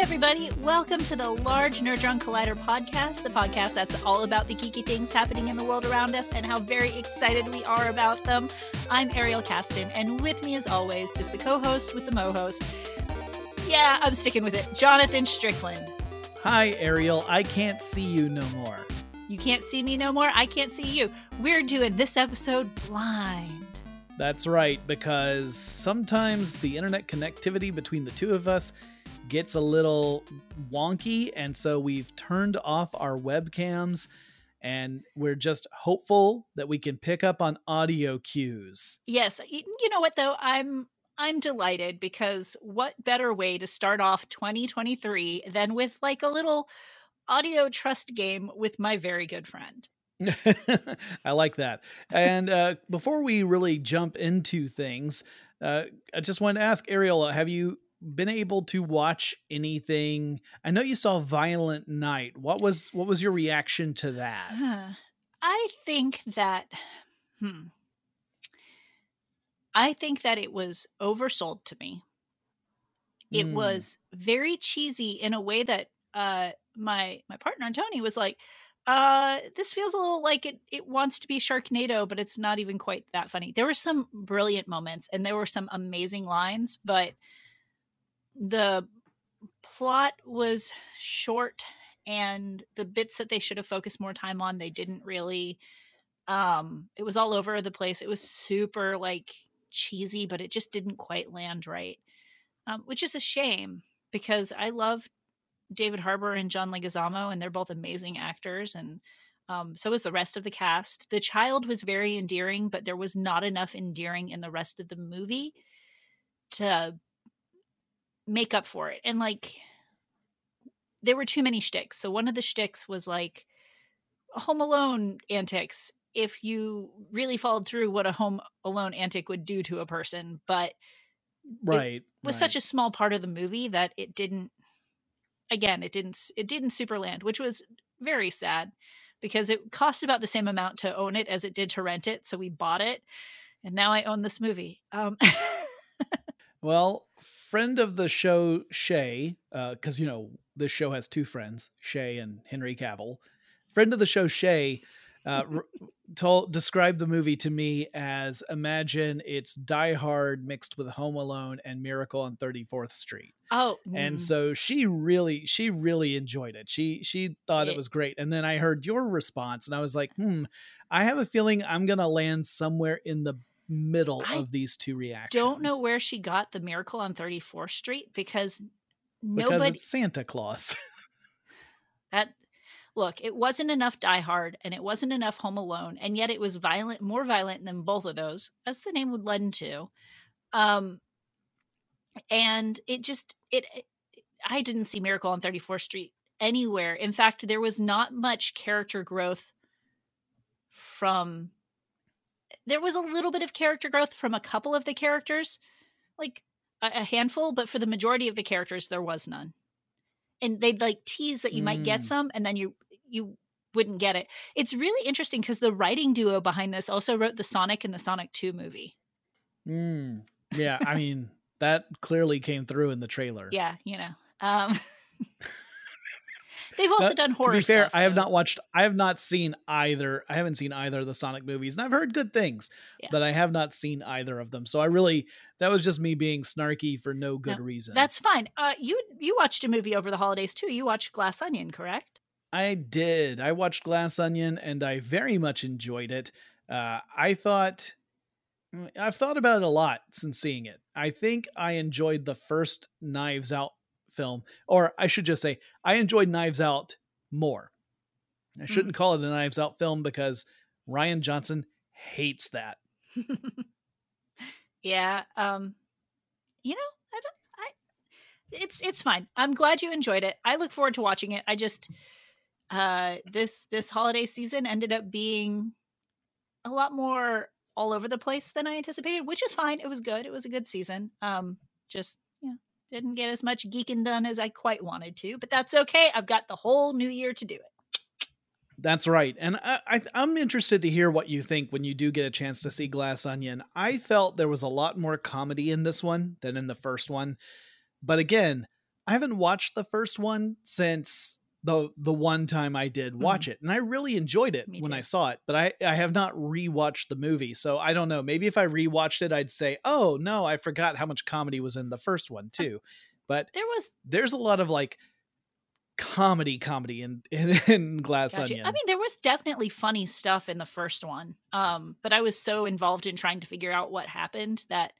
everybody. Welcome to the Large Nerdron Collider podcast, the podcast that's all about the geeky things happening in the world around us and how very excited we are about them. I'm Ariel Casten, and with me, as always, is the co host with the mo host. Yeah, I'm sticking with it, Jonathan Strickland. Hi, Ariel. I can't see you no more. You can't see me no more. I can't see you. We're doing this episode blind. That's right, because sometimes the internet connectivity between the two of us gets a little wonky, and so we've turned off our webcams and we're just hopeful that we can pick up on audio cues. Yes, you know what though? I'm I'm delighted because what better way to start off 2023 than with like a little audio trust game with my very good friend. I like that. And uh, before we really jump into things, uh, I just wanted to ask Ariel, have you been able to watch anything? I know you saw Violent Night. What was what was your reaction to that? I think that hmm I think that it was oversold to me. It mm. was very cheesy in a way that uh my my partner Tony was like, uh this feels a little like it it wants to be Sharknado, but it's not even quite that funny. There were some brilliant moments and there were some amazing lines, but the plot was short and the bits that they should have focused more time on they didn't really um it was all over the place. It was super like cheesy but it just didn't quite land right um, which is a shame because i love david harbour and john leguizamo and they're both amazing actors and um, so was the rest of the cast. The child was very endearing but there was not enough endearing in the rest of the movie to make up for it. And like there were too many shticks. So one of the shticks was like Home Alone antics. If you really followed through what a Home Alone antic would do to a person, but right it was right. such a small part of the movie that it didn't. Again, it didn't. It didn't super land, which was very sad because it cost about the same amount to own it as it did to rent it. So we bought it, and now I own this movie. Um, Well, friend of the show, Shay, because uh, you know this show has two friends, Shay and Henry Cavill. Friend of the show, Shay, uh, told described the movie to me as imagine it's Die Hard mixed with Home Alone and Miracle on 34th Street. Oh, and mm. so she really, she really enjoyed it. She she thought it, it was great. And then I heard your response, and I was like, hmm, I have a feeling I'm gonna land somewhere in the middle I of these two reactions. Don't know where she got the Miracle on 34th Street because nobody because it's Santa Claus. that look, it wasn't enough Die Hard and it wasn't enough Home Alone, and yet it was violent, more violent than both of those, as the name would lend to. Um, and it just it, it I didn't see Miracle on 34th Street anywhere. In fact, there was not much character growth from there was a little bit of character growth from a couple of the characters, like a, a handful, but for the majority of the characters, there was none. And they'd like tease that you mm. might get mm. some, and then you you wouldn't get it. It's really interesting because the writing duo behind this also wrote the Sonic and the Sonic Two movie. Mm. Yeah, I mean that clearly came through in the trailer. Yeah, you know. Um, They've also now, done horror. To be fair, stuff, I have so not watched. I have not seen either. I haven't seen either of the Sonic movies, and I've heard good things, yeah. but I have not seen either of them. So I really that was just me being snarky for no good no, reason. That's fine. Uh, you you watched a movie over the holidays too. You watched Glass Onion, correct? I did. I watched Glass Onion, and I very much enjoyed it. Uh, I thought. Mm, I've thought about it a lot since seeing it. I think I enjoyed the first Knives Out film, or I should just say, I enjoyed Knives Out more. I shouldn't mm. call it a Knives Out film because Rian Johnson hates that. yeah, um, you know, I don't. I it's it's fine. I'm glad you enjoyed it. I look forward to watching it. I just uh this this holiday season ended up being a lot more all over the place than I anticipated, which is fine. It was good. It was a good season. Um, just didn't get as much geeking done as I quite wanted to, but that's okay. I've got the whole new year to do it. That's right. And I, am interested to hear what you think when you do get a chance to see Glass Onion. I felt there was a lot more comedy in this one than in the first one. But again, I haven't watched the first one since the the one time I did watch mm. it, and I really enjoyed it when I saw it. But I I have not rewatched the movie, so I don't know. Maybe if I rewatched it, I'd say, "Oh no, I forgot how much comedy was in the first one too." But there was there's a lot of like comedy comedy in in, in Glass gotcha. Onion. I mean, there was definitely funny stuff in the first one, um, but I was so involved in trying to figure out what happened that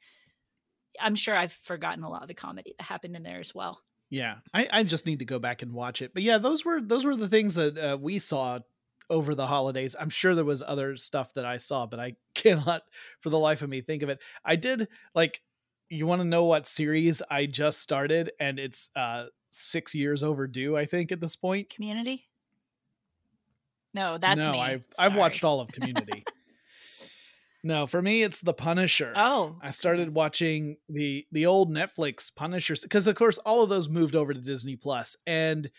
I'm sure I've forgotten a lot of the comedy that happened in there as well. Yeah, I, I just need to go back and watch it. But yeah, those were those were the things that uh, we saw over the holidays. I'm sure there was other stuff that I saw, but I cannot for the life of me think of it. I did like you want to know what series I just started and it's uh 6 years overdue I think at this point. Community? No, that's No, I've I've watched all of Community. No, for me it's The Punisher. Oh. I started watching the the old Netflix Punisher cuz of course all of those moved over to Disney Plus and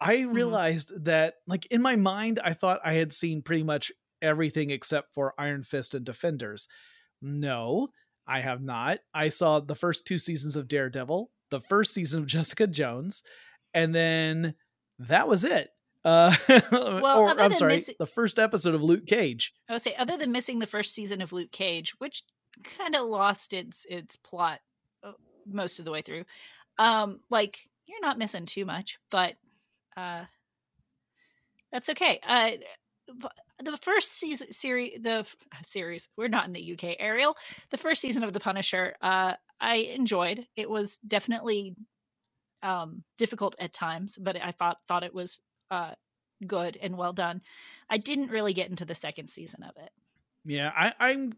I mm-hmm. realized mm-hmm. that like in my mind I thought I had seen pretty much everything except for Iron Fist and Defenders. No, I have not. I saw the first two seasons of Daredevil, the first season of Jessica Jones, and then that was it. Uh, well, or I'm sorry, missi- the first episode of Luke Cage. I would say, other than missing the first season of Luke Cage, which kind of lost its its plot uh, most of the way through, um, like you're not missing too much, but uh, that's okay. Uh, the first season series, the series, we're not in the UK, Ariel. The first season of The Punisher, uh, I enjoyed. It was definitely um difficult at times, but I thought thought it was uh, good and well done. I didn't really get into the second season of it. Yeah, I, I'm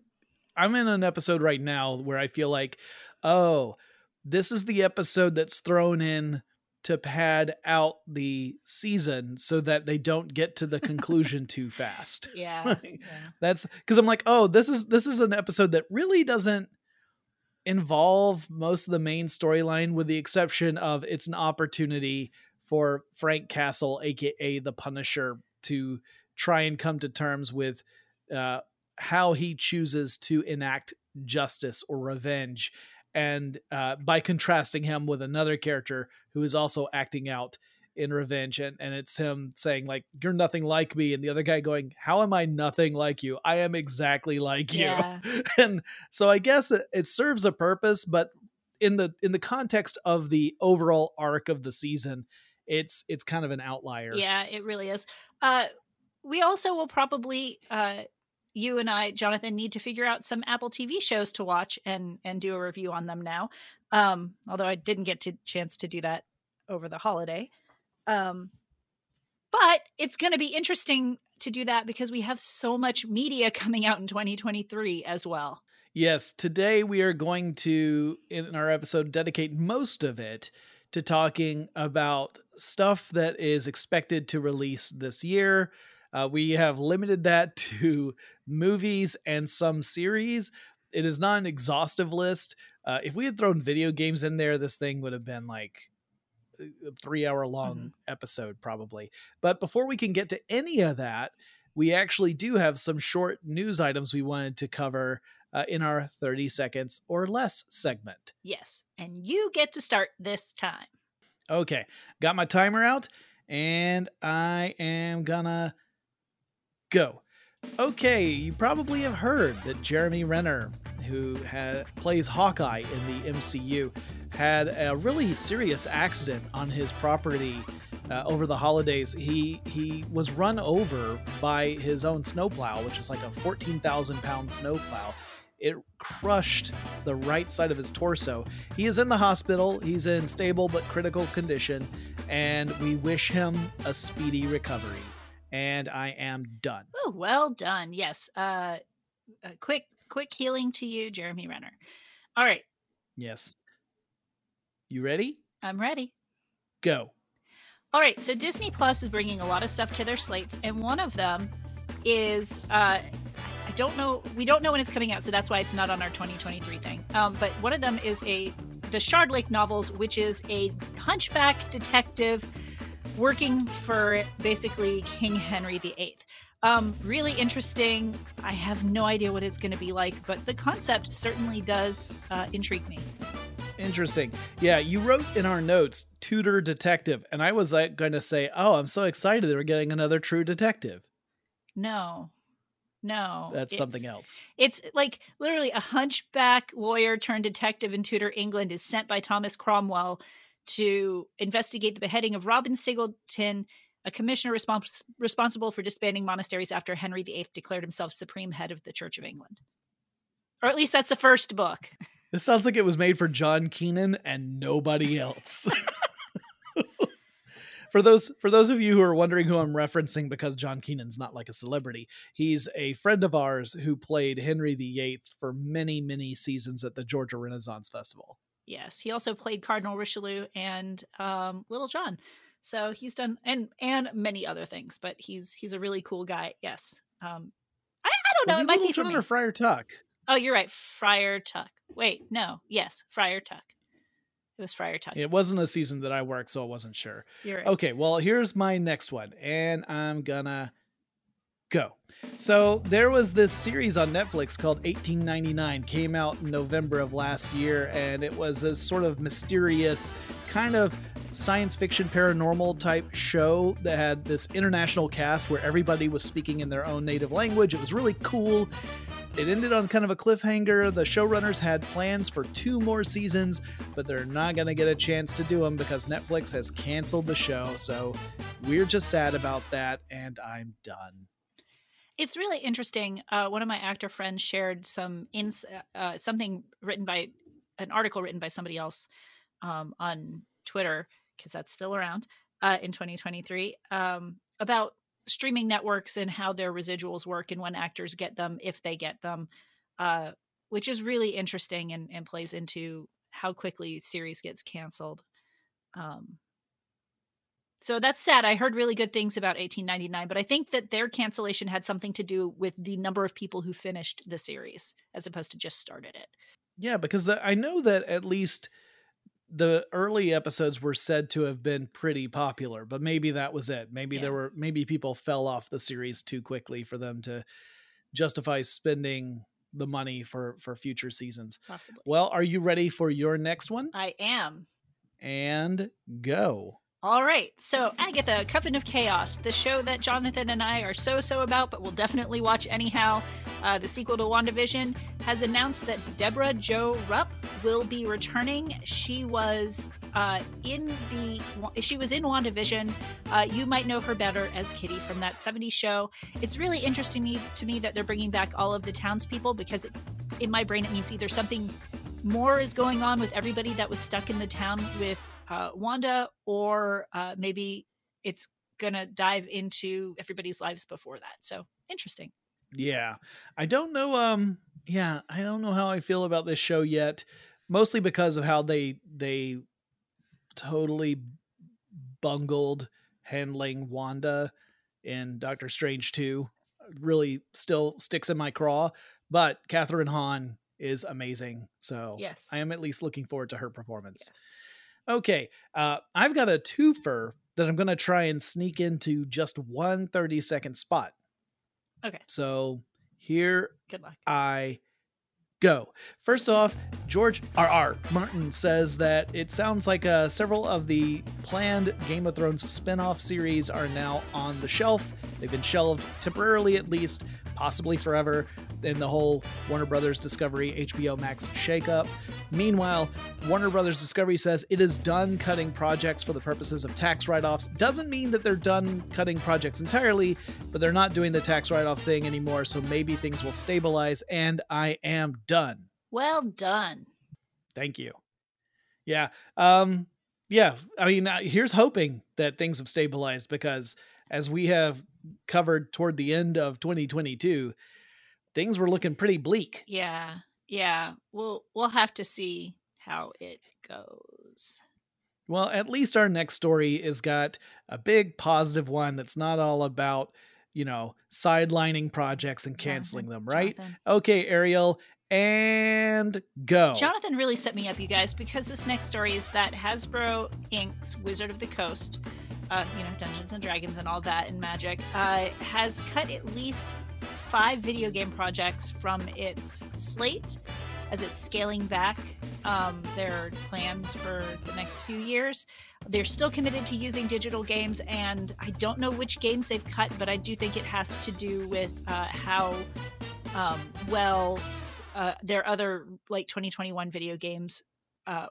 I'm in an episode right now where I feel like, oh, this is the episode that's thrown in to pad out the season so that they don't get to the conclusion too fast. Yeah, yeah. That's cuz I'm like, "Oh, this is this is an episode that really doesn't involve most of the main storyline with the exception of it's an opportunity for Frank Castle, aka the Punisher, to try and come to terms with uh, how he chooses to enact justice or revenge, and uh, by contrasting him with another character who is also acting out in revenge and, and it's him saying like you're nothing like me and the other guy going how am i nothing like you? I am exactly like you. And so i guess it, it serves a purpose but in the in the context of the overall arc of the season it's it's kind of an outlier. Yeah, it really is. Uh, we also will probably uh, you and I, Jonathan, need to figure out some Apple TV shows to watch and and do a review on them now. Um, although I didn't get to chance to do that over the holiday. Um, but it's going to be interesting to do that because we have so much media coming out in 2023 as well. Yes, today we are going to in our episode dedicate most of it to talking about stuff that is expected to release this year. Uh, we have limited that to movies and some series. It is not an exhaustive list. Uh, if we had thrown video games in there, this thing would have been like a three hour long mm-hmm. episode, probably. But before we can get to any of that, we actually do have some short news items we wanted to cover uh, in our 30 seconds or less segment. Yes, and you get to start this time. Okay, got my timer out and I am gonna go. Okay, you probably have heard that Jeremy Renner, who plays Hawkeye in the MCU, had a really serious accident on his property uh, over the holidays. He he was run over by his own snowplow, which is like a 14,000 pound snowplow, it crushed the right side of his torso. He is in the hospital. He's in stable but critical condition, and we wish him a speedy recovery. And I am done. Oh, well done. Yes. Uh, quick, quick healing to you, Jeremy Renner. All right. Yes. You ready? I'm ready. Go. All right. So Disney Plus is bringing a lot of stuff to their slates, and one of them is uh, don't know. We don't know when it's coming out, so that's why it's not on our 2023 thing. Um, but one of them is a the Shardlake novels, which is a hunchback detective working for basically King Henry VIII. Um, really interesting. I have no idea what it's going to be like, but the concept certainly does uh, intrigue me. Interesting. Yeah, you wrote in our notes Tudor Detective, and I was like going to say, "Oh, I'm so excited we're getting another True Detective." No, no, That's something else. It's like literally a hunchback lawyer turned detective in Tudor England is sent by Thomas Cromwell to investigate the beheading of Robin Singleton, a commissioner respons- responsible for disbanding monasteries after Henry VIII declared himself supreme head of the Church of England. Or at least that's the first book. This sounds like it was made for John Keenan and nobody else. for those for those of you who are wondering who I'm referencing because John Keenan's not like a celebrity, he's a friend of ours who played Henry VIII for many many seasons at the Georgia Renaissance Festival. Yes, he also played Cardinal Richelieu and um, Little John. So he's done and and many other things, but he's he's a really cool guy. Yes. Um, I, I don't know. Was it might Little be John or Friar Tuck? Oh, you're right. Friar Tuck. Wait, no. Yes, Friar Tuck. It was Friar Tuck. It wasn't a season that I worked, so I wasn't sure. You're right. Okay, well, here's my next one, and I'm gonna go. So there was this series on Netflix called 1899, came out in November of last year, and it was this sort of mysterious kind of science fiction paranormal type show that had this international cast where everybody was speaking in their own native language. It was really cool. It ended on kind of a cliffhanger. The showrunners had plans for two more seasons, but they're not going to get a chance to do them because Netflix has canceled the show. So we're just sad about that, and I'm done. It's really interesting. Uh, one of my actor friends shared some ins- uh, something written by an article written by somebody else um, on Twitter because that's still around uh, in 2023 um, about streaming networks and how their residuals work and when actors get them if they get them, uh, which is really interesting and, and plays into how quickly series gets canceled. Um, so that's sad. I heard really good things about 1899, but I think that their cancellation had something to do with the number of people who finished the series as opposed to just started it. Yeah, because the, I know that at least the early episodes were said to have been pretty popular, but maybe that was it. Maybe Yeah. there were maybe people fell off the series too quickly for them to justify spending the money for for future seasons. Possibly. Well, are you ready for your next one? I am. And go. All right. So, Agatha, Coven of Chaos, the show that Jonathan and I are so so about, but we'll definitely watch anyhow. Uh, the sequel to WandaVision has announced that Debra Jo Rupp will be returning. She was uh, in the she was in WandaVision. Uh, you might know her better as Kitty from that '70s show. It's really interesting to me, to me that they're bringing back all of the townspeople because it, in my brain it means either something more is going on with everybody that was stuck in the town with uh, Wanda, or uh, maybe it's gonna dive into everybody's lives before that. So interesting. Yeah. I don't know um yeah, I don't know how I feel about this show yet, mostly because of how they they totally bungled handling Wanda in Doctor Strange 2. Really still sticks in my craw, but Kathryn Hahn is amazing. So Yes. I am at least looking forward to her performance. Yes. Okay, uh, I've got a twofer that I'm going to try and sneak into just one 30 second spot. Okay. So here Good luck. I go. First off, George R. R. Martin says that it sounds like uh, several of the planned Game of Thrones spin off series are now on the shelf. They've been shelved temporarily, at least, possibly forever, in the whole Warner Brothers Discovery HBO Max shakeup. Meanwhile, Warner Brothers Discovery says it is done cutting projects for the purposes of tax write offs. Doesn't mean that they're done cutting projects entirely, but they're not doing the tax write off thing anymore, so maybe things will stabilize, and I am done. Well done. Thank you. Yeah. Um, yeah. I mean, here's hoping that things have stabilized because as we have covered toward the end of 2022, things were looking pretty bleak. Yeah. Yeah. We'll we'll have to see how it goes. Well, at least our next story has got a big positive one that's not all about, you know, sidelining projects and canceling Jonathan, them, right? Jonathan. Okay, Ariel, and go. Jonathan really set me up, you guys, because this next story is that Hasbro Inc.'s Wizard of the Coast, uh, you know, Dungeons and Dragons and all that and magic, uh, has cut at least five video game projects from its slate. as it's scaling back um, their plans for the next few years. They're still committed to using digital games, and I don't know which games they've cut, but I do think it has to do with uh, how um, well uh, their other like 2021 video games uh,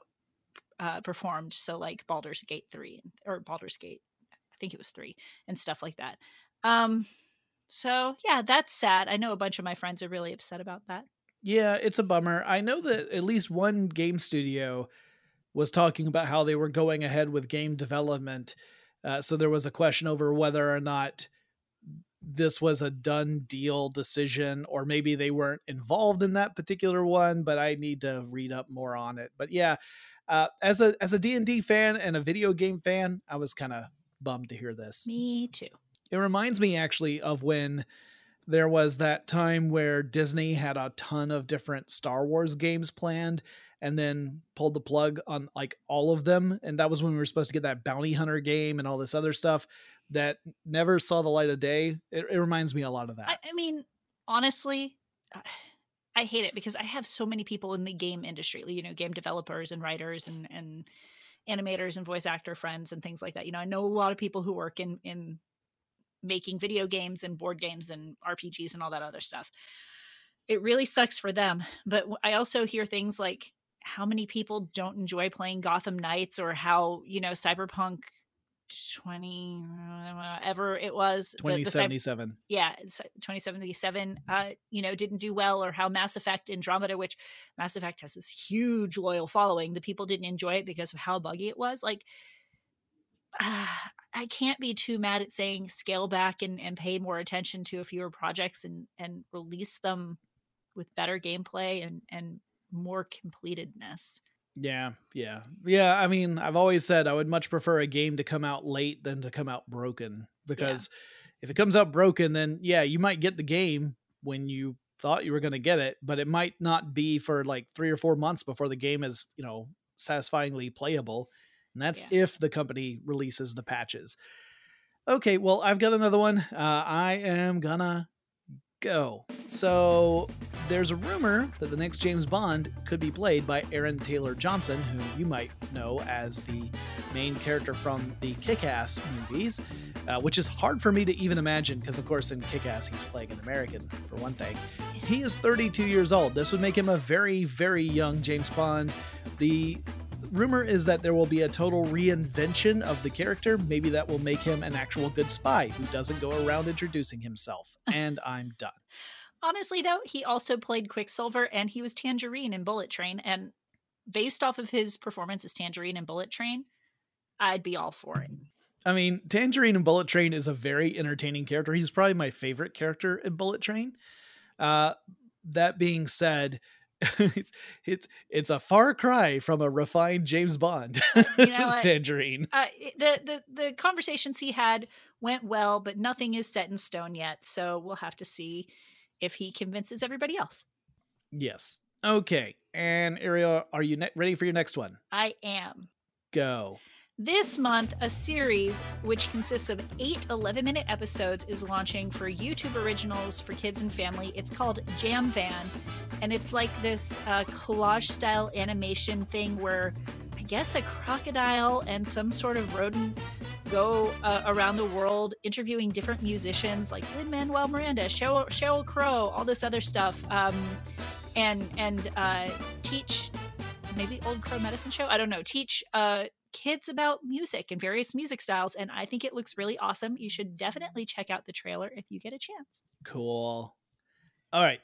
uh, performed. So like Baldur's Gate three or Baldur's Gate, I think it was three and stuff like that. Um, so yeah, that's sad. I know a bunch of my friends are really upset about that. Yeah, it's a bummer. I know that at least one game studio was talking about how they were going ahead with game development. Uh, so there was a question over whether or not this was a done deal decision or maybe they weren't involved in that particular one but i need to read up more on it but yeah uh, as a as a d&d fan and a video game fan i was kind of bummed to hear this me too it reminds me actually of when there was that time where disney had a ton of different star wars games planned and then pulled the plug on like all of them and that was when we were supposed to get that bounty hunter game and all this other stuff that never saw the light of day. It, it reminds me a lot of that. I, I mean, honestly, I hate it because I have so many people in the game industry, you know, game developers and writers and and animators and voice actor friends and things like that. You know, I know a lot of people who work in in making video games and board games and RPGs and all that other stuff. It really sucks for them, but I also hear things like how many people don't enjoy playing Gotham Knights or how, you know, Cyberpunk 20 uh, ever it was 2077 the, the, yeah 2077 uh you know didn't do well or how mass effect andromeda which mass effect has this huge loyal following the people didn't enjoy it because of how buggy it was like uh, i can't be too mad at saying scale back and, and pay more attention to a fewer projects and and release them with better gameplay and and more completedness yeah, yeah. Yeah, I mean, I've always said I would much prefer a game to come out late than to come out broken because yeah. if it comes out broken then yeah, you might get the game when you thought you were going to get it, but it might not be for like 3 or 4 months before the game is, you know, satisfyingly playable. And that's yeah. if the company releases the patches. Okay, well, I've got another one. Uh, I am gonna go. So there's a rumor that the next James Bond could be played by Aaron Taylor Johnson, who you might know as the main character from the Kick Ass movies, uh, which is hard for me to even imagine because, of course, in Kick Ass, he's playing an American, for one thing. He is 32 years old. This would make him a very, very young James Bond. The rumor is that there will be a total reinvention of the character. Maybe that will make him an actual good spy who doesn't go around introducing himself. And I'm done. Honestly, though, he also played Quicksilver and he was Tangerine in Bullet Train. And based off of his performance as Tangerine in Bullet Train, I'd be all for it. I mean, Tangerine in Bullet Train is a very entertaining character. He's probably my favorite character in Bullet Train. Uh, that being said, it's it's it's a far cry from a refined James Bond. Uh, you know Tangerine. Uh, the the the conversations he had went well, but nothing is set in stone yet. So we'll have to see if he convinces everybody else. Yes. Okay. And Ariel, are you ne- ready for your next one? I am. Go. This month, a series which consists of eight 11 minute episodes is launching for YouTube Originals for kids and family. It's called Jam Van, and it's like this uh, collage style animation thing where I guess a crocodile and some sort of rodent go uh, around the world interviewing different musicians like Lin Manuel Miranda, Sheryl Crow, all this other stuff, um, and and uh, teach maybe Old Crow Medicine Show. I don't know. Teach uh, kids about music and various music styles. And I think it looks really awesome. You should definitely check out the trailer if you get a chance. Cool. All right.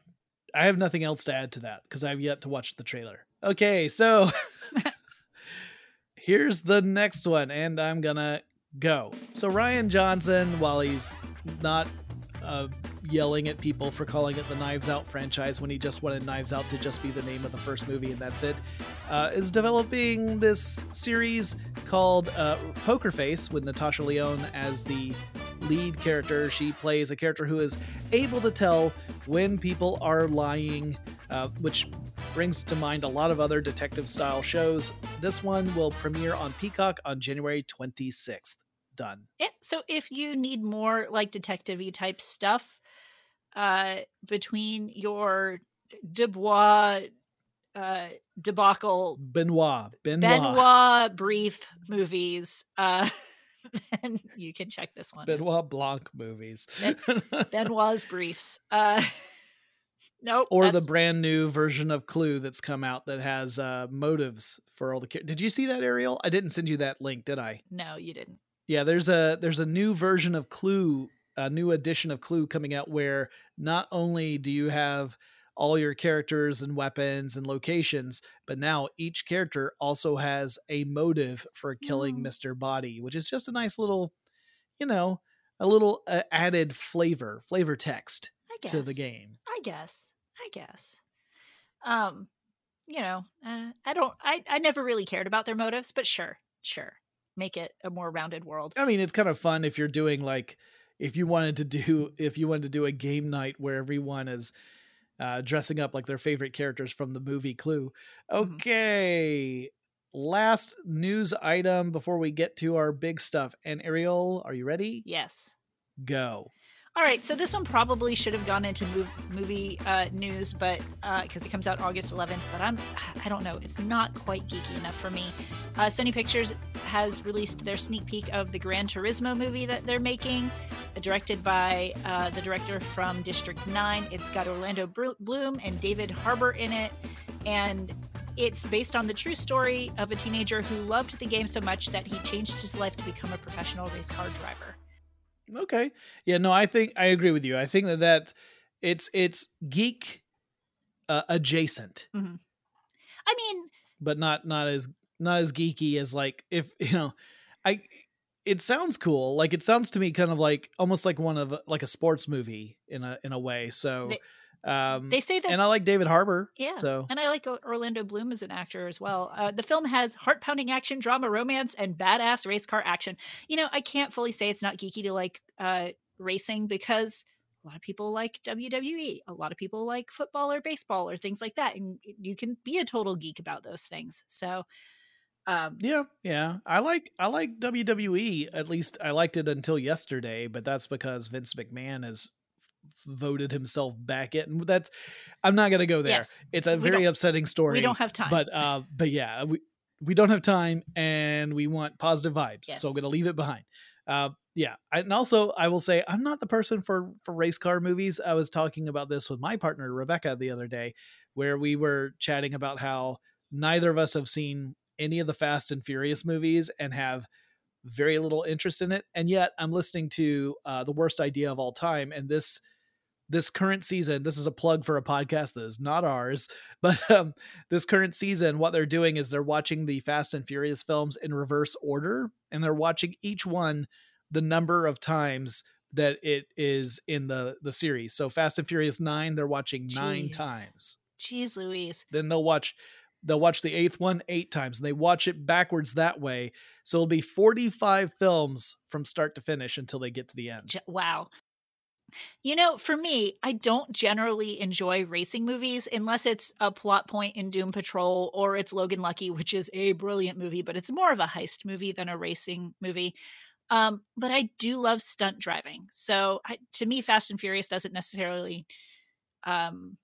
I have nothing else to add to that because I've yet to watch the trailer. Okay, so here's the next one, and I'm gonna go. So Rian Johnson, while he's not uh, yelling at people for calling it the Knives Out franchise when he just wanted Knives Out to just be the name of the first movie and that's it, uh, is developing this series called uh, Poker Face with Natasha Lyonne as the lead character. She plays a character who is able to tell when people are lying, uh, which brings to mind a lot of other detective style shows. This one will premiere on Peacock on January 26th done. Yeah. So if you need more like detective type stuff, uh, between your Dubois uh, debacle Benoit. Benoit. Benoit brief movies. Uh, and you can check this one. Benoit Blanc movies. Benoit's briefs. Uh, nope. Or the brand new version of Clue that's come out that has uh, motives for all the. Kids. Did you see that, Ariel? I didn't send you that link, did I? No, you didn't. Yeah, there's a there's a new version of Clue, a new edition of Clue coming out where not only do you have all your characters and weapons and locations, but now each character also has a motive for killing mm. Mr. Body, which is just a nice little, you know, a little uh, added flavor, flavor text to the game. I guess. I guess. Um, you know, uh, I don't I I never really cared about their motives, but sure, sure. Make it a more rounded world. I mean, it's kind of fun if you're doing like if you wanted to do if you wanted to do a game night where everyone is uh, dressing up like their favorite characters from the movie Clue. Mm-hmm. Okay. Mm-hmm. Last news item before we get to our big stuff. And Ariel, are you ready? Yes. Go. All right, so this one probably should have gone into movie uh, news, but because uh, it comes out August 11th. But I'm, I don't know, it's not quite geeky enough for me. Uh, Sony Pictures has released their sneak peek of the Gran Turismo movie that they're making, directed by uh, the director from District 9. It's got Orlando Bloom and David Harbour in it, and it's based on the true story of a teenager who loved the game so much that he changed his life to become a professional race car driver. Okay. Yeah, no, I think I agree with you. I think that that it's it's geek uh, adjacent. Mm-hmm. I mean, but not not as not as geeky as like if you know, I it sounds cool. Like it sounds to me kind of like almost like one of like a sports movie in a in a way. So um, they say that, and I like David Harbour. Yeah, so and I like Orlando Bloom as an actor as well. Uh, the film has heart pounding action, drama, romance, and badass race car action. You know, I can't fully say it's not geeky to like uh, racing because a lot of people like WWE, a lot of people like football or baseball or things like that, and you can be a total geek about those things. So. Um, yeah, yeah. I like I like WWE. At least I liked it until yesterday, but that's because Vince McMahon is voted himself back in. That's I'm not gonna go there. Yes. It's a very upsetting story. We don't have time. But uh but yeah, we we don't have time and we want positive vibes. Yes. So I'm gonna leave it behind. Uh yeah. I, and also I will say I'm not the person for for race car movies. I was talking about this with my partner Rebecca the other day where we were chatting about how neither of us have seen any of the Fast and Furious movies and have very little interest in it and yet i'm listening to uh, the worst idea of all time and this this current season, this is a plug for a podcast that is not ours, but um, this current season, what they're doing is they're watching the Fast and Furious films in reverse order, and they're watching each one the number of times that it is in the the series. So Fast and Furious nine, they're watching Jeez. nine times. Jeez, Louise. Then they'll watch they'll watch the eighth one eight times, and they watch it backwards that way. So it'll be forty five films from start to finish until they get to the end. Wow. You know, for me, I don't generally enjoy racing movies unless it's a plot point in Doom Patrol or it's Logan Lucky, which is a brilliant movie, but it's more of a heist movie than a racing movie. Um, but I do love stunt driving. So I, to me, Fast and Furious doesn't necessarily um,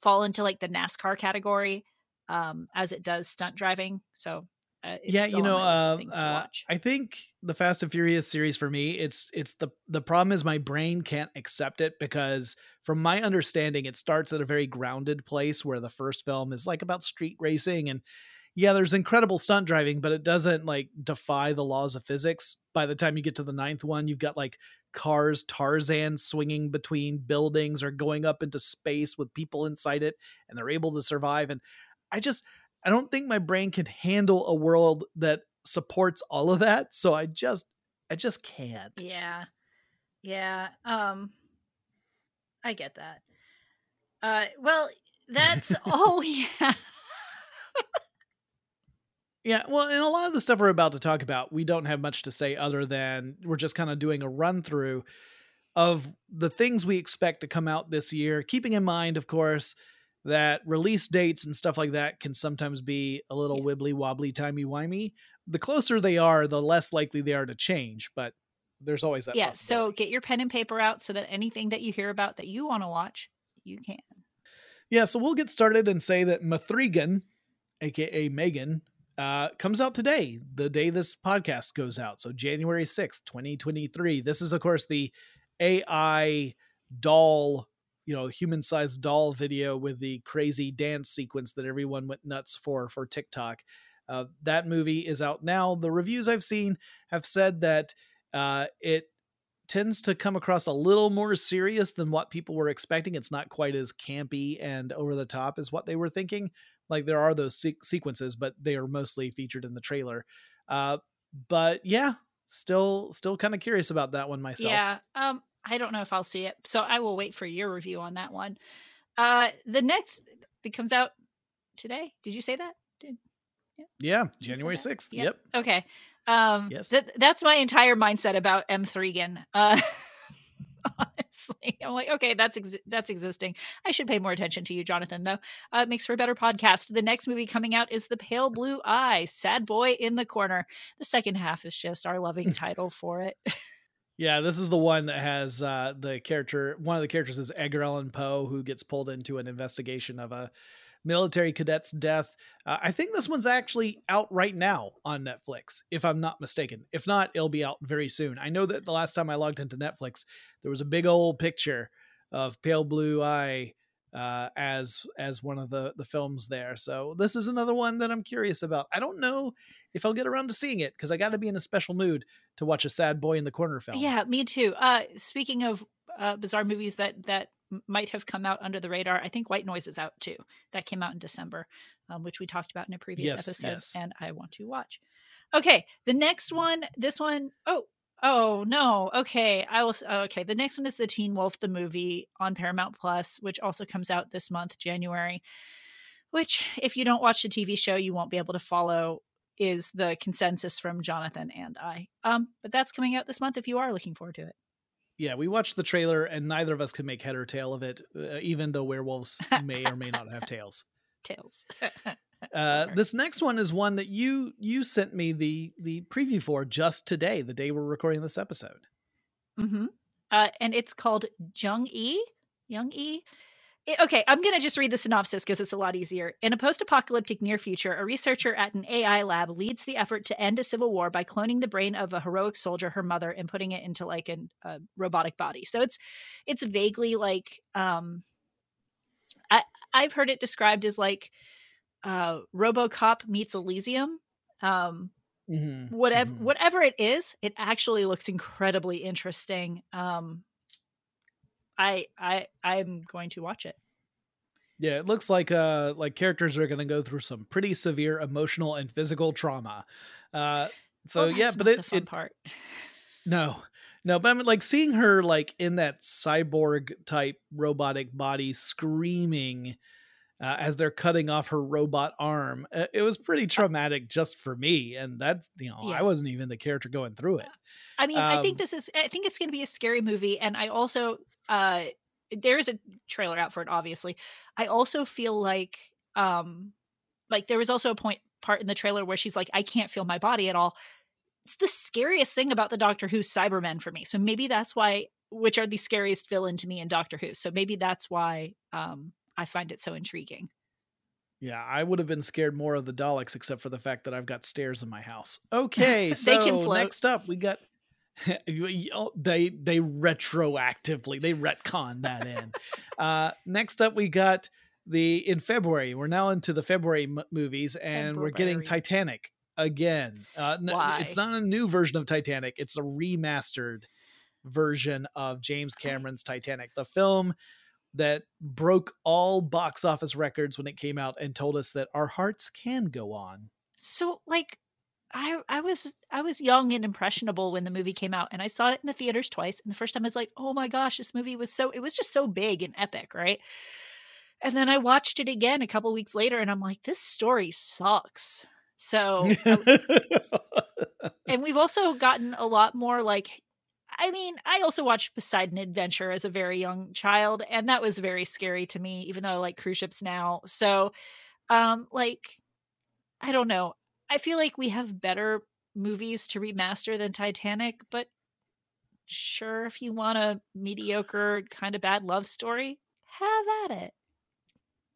fall into like the NASCAR category um, as it does stunt driving. So uh, yeah, you know, uh, uh, I think the Fast and Furious series for me, it's it's the the problem is my brain can't accept it because from my understanding, it starts at a very grounded place where the first film is like about street racing and yeah, there's incredible stunt driving, but it doesn't like defy the laws of physics. By the time you get to the ninth one, you've got like cars, Tarzan swinging between buildings or going up into space with people inside it, and they're able to survive. And I just I don't think my brain can handle a world that supports all of that. So I just I just can't. Yeah. Yeah. Um I get that. Uh well, that's all we have. yeah, well, and a lot of the stuff we're about to talk about, we don't have much to say other than we're just kind of doing a run through of the things we expect to come out this year, keeping in mind, of course, that release dates and stuff like that can sometimes be a little yeah. wibbly wobbly, timey wimey. The closer they are, the less likely they are to change, but there's always that. Yeah. So get your pen and paper out so that anything that you hear about that you want to watch, you can. Yeah, so we'll get started and say that M3gan, aka Megan, uh, comes out today, the day this podcast goes out. So January 6th, 2023. This is, of course, the AI doll, you know, human sized doll video with the crazy dance sequence that everyone went nuts for for TikTok. Uh, that movie is out now. The reviews I've seen have said that uh, it tends to come across a little more serious than what people were expecting. It's not quite as campy and over the top as what they were thinking. Like there are those se- sequences, but they are mostly featured in the trailer. Uh, but yeah, still still kind of curious about that one myself. Yeah. Um I don't know if I'll see it. So I will wait for your review on that one. Uh the next it comes out today. Did you say that? Did yeah, yeah January 6th. Yep. yep. Okay. Um yes. Th- that's my entire mindset about M3gan. Uh honestly. I'm like, okay, that's ex- that's existing. I should pay more attention to you, Jonathan. Though uh, it makes for a better podcast. The next movie coming out is The Pale Blue Eye, Sad Boy in the Corner. The second half is just our loving title for it. Yeah, this is the one that has uh, the character. One of the characters is Edgar Allan Poe, who gets pulled into an investigation of a military cadet's death. Uh, I think this one's actually out right now on Netflix, if I'm not mistaken. If not, it'll be out very soon. I know that the last time I logged into Netflix, there was a big old picture of Pale Blue Eye uh, as as one of the the films there. So this is another one that I'm curious about. I don't know if I'll get around to seeing it because I got to be in a special mood to watch a sad boy in the corner film. Yeah, me too. Uh, speaking of uh, bizarre movies that that might have come out under the radar. I think White Noise is out too. That came out in December, um, which we talked about in a previous yes, episode, yes. and I want to watch. Okay, the next one. This one, oh, oh no. Okay, I will. Okay, the next one is the Teen Wolf the movie on Paramount Plus, which also comes out this month, January. Which, if you don't watch the TV show, you won't be able to follow. Is the consensus from Jonathan and I. Um, but that's coming out this month if you are looking forward to it yeah, we watched the trailer and neither of us can make head or tail of it, uh, even though werewolves may or may not have tails. Tails. uh, this next one is one that you you sent me the the preview for just today, the day we're recording this episode. Mm-hmm. Uh, and it's called Jung E. Young E. Okay, I'm going to just read the synopsis because it's a lot easier. In a post apocalyptic near future, a researcher at an AI lab leads the effort to end a civil war by cloning the brain of a heroic soldier, her mother, and putting it into like a robotic body. So it's it's vaguely like um I I've heard it described as like uh RoboCop meets Elysium. Um mm-hmm. whatever mm-hmm. whatever it is, it actually looks incredibly interesting. Um I I I'm going to watch it. Yeah, it looks like uh like characters are going to go through some pretty severe emotional and physical trauma. Uh so well, yeah, but it, it part. No. No, but I mean like seeing her like in that cyborg type robotic body screaming uh, as they're cutting off her robot arm. Uh, it was pretty traumatic just for me and that's you know, yes. I wasn't even the character going through it. I mean, um, I think um this is I think it's going to be a scary movie and I also uh there is a trailer out for it obviously. I also feel like um like there was also a point part in the trailer where she's like i can't feel my body at all. It's the scariest thing about the doctor who cybermen for me so maybe that's why which are the scariest villain to me in doctor who so maybe that's why um i find it so intriguing. Yeah, I would have been scared more of the Daleks, except for the fact that I've got stairs in my house. Okay, so next up we got they they retroactively they retcon that in. uh, next up, we got the in February. We're now into the February m- movies, and February. we're getting Titanic again. Uh, n- it's not a new version of Titanic; it's a remastered version of James Cameron's Titanic, the film that broke all box office records when it came out and told us that our hearts can go on. So, like, I I was I was young and impressionable when the movie came out and I saw it in the theaters twice and the first time I was like, "Oh my gosh, this movie was so it was just so big and epic, right?" And then I watched it again a couple weeks later and I'm like, "This story sucks." So and we've also gotten a lot more like I mean, I also watched Poseidon Adventure as a very young child and that was very scary to me even though I like cruise ships now. So um like I don't know. I feel like we have better movies to remaster than Titanic, but sure, if you want a mediocre, kind of bad love story, have at it.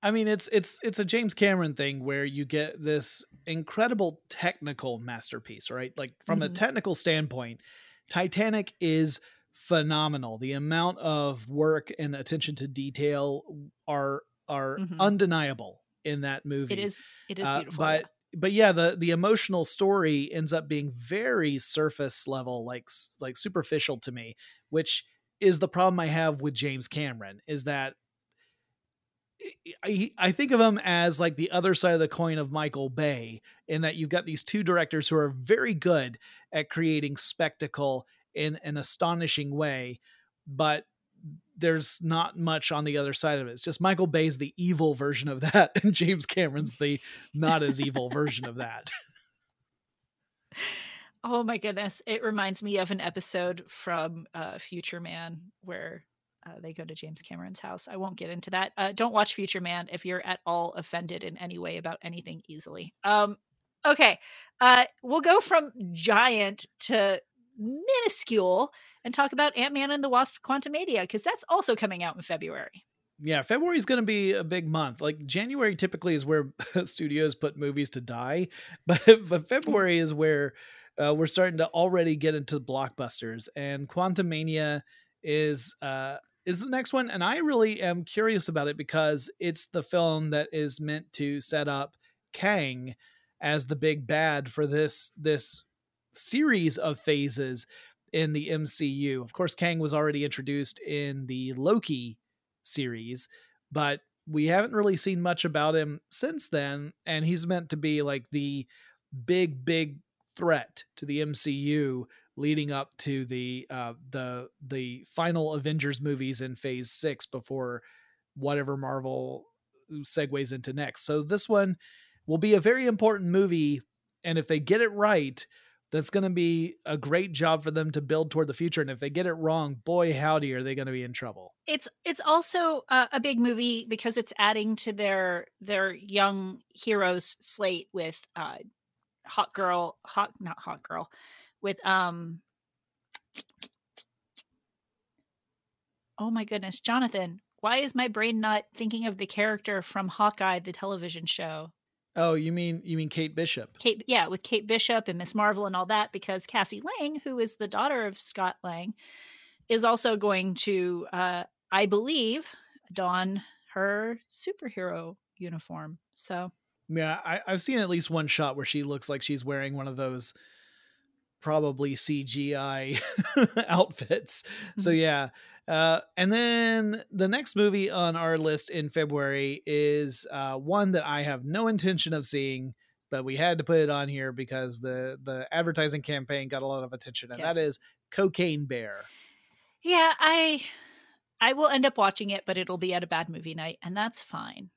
I mean, it's it's it's a James Cameron thing where you get this incredible technical masterpiece, right? Like from mm-hmm. a technical standpoint, Titanic is phenomenal. The amount of work and attention to detail are are mm-hmm. undeniable in that movie. It is it is uh, beautiful. Uh, but yeah. But yeah, the the emotional story ends up being very surface level, like like superficial to me, which is the problem I have with James Cameron is that I, I think of him as like the other side of the coin of Michael Bay, in that you've got these two directors who are very good at creating spectacle in an astonishing way, but there's not much on the other side of it. It's just Michael Bay's the evil version of that, and James Cameron's the not as evil version of that. Oh my goodness. It reminds me of an episode from uh, Future Man where uh, they go to James Cameron's house. I won't get into that. Uh, don't watch Future Man if you're at all offended in any way about anything easily. Um, okay. Uh, we'll go from giant to minuscule and talk about Ant Man and the Wasp Quantumania because that's also coming out in February. Yeah, February is going to be a big month. Like January typically is where studios put movies to die, but but February is where uh, we're starting to already get into blockbusters. And Quantumania is uh, is the next one, and I really am curious about it because it's the film that is meant to set up Kang as the big bad for this this series of phases in the MCU. Of course, Kang was already introduced in the Loki series, but we haven't really seen much about him since then, and he's meant to be like the big, big threat to the MCU leading up to the uh, the the final Avengers movies in Phase Six before whatever Marvel segues into next. So this one will be a very important movie, and if they get it right, that's going to be a great job for them to build toward the future. And if they get it wrong, boy howdy, are they going to be in trouble. It's it's also a, a big movie because it's adding to their their young heroes slate with uh, Hot Girl, Hot not Hot Girl, with um Oh my goodness, Jonathan, why is my brain not thinking of the character from Hawkeye the television show? Oh, you mean you mean Kate Bishop? Kate yeah, with Kate Bishop and Miss Marvel and all that because Cassie Lang, who is the daughter of Scott Lang, is also going to uh I believe don her superhero uniform. So yeah, I, I've seen at least one shot where she looks like she's wearing one of those probably CGI outfits. Mm-hmm. So yeah. Uh, and then the next movie on our list in February is uh, one that I have no intention of seeing, but we had to put it on here because the the advertising campaign got a lot of attention, and yes. that is Cocaine Bear. Yeah, I I will end up watching it, but it'll be at a bad movie night, and that's fine.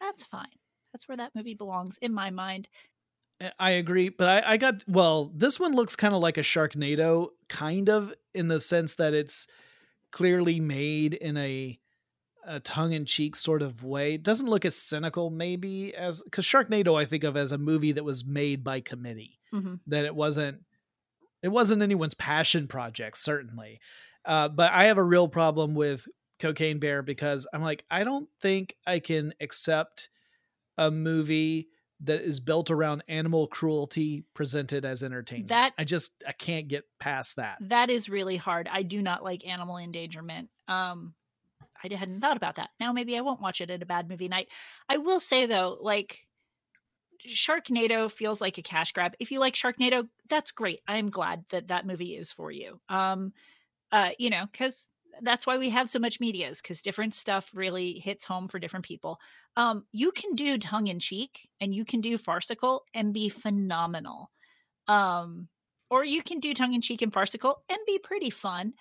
That's fine. That's where that movie belongs in my mind. I agree, but I, I got well. This one looks kind of like a Sharknado, kind of in the sense that it's clearly made in a a tongue-in-cheek sort of way. It doesn't look as cynical, maybe as because Sharknado I think of as a movie that was made by committee. Mm-hmm. That it wasn't it wasn't anyone's passion project, certainly. Uh, but I have a real problem with Cocaine Bear because I'm like, I don't think I can accept a movie that is built around animal cruelty presented as entertainment. That I just I can't get past that. That is really hard. I do not like animal endangerment. Um I hadn't thought about that. Now maybe I won't watch it at a bad movie night. I will say though, like Sharknado feels like a cash grab. If you like Sharknado, that's great. I'm glad that that movie is for you. Um uh you know, cuz that's why we have so much medias because different stuff really hits home for different people. Um, you can do tongue in cheek and you can do farcical and be phenomenal. Um, or you can do tongue in cheek and farcical and be pretty fun.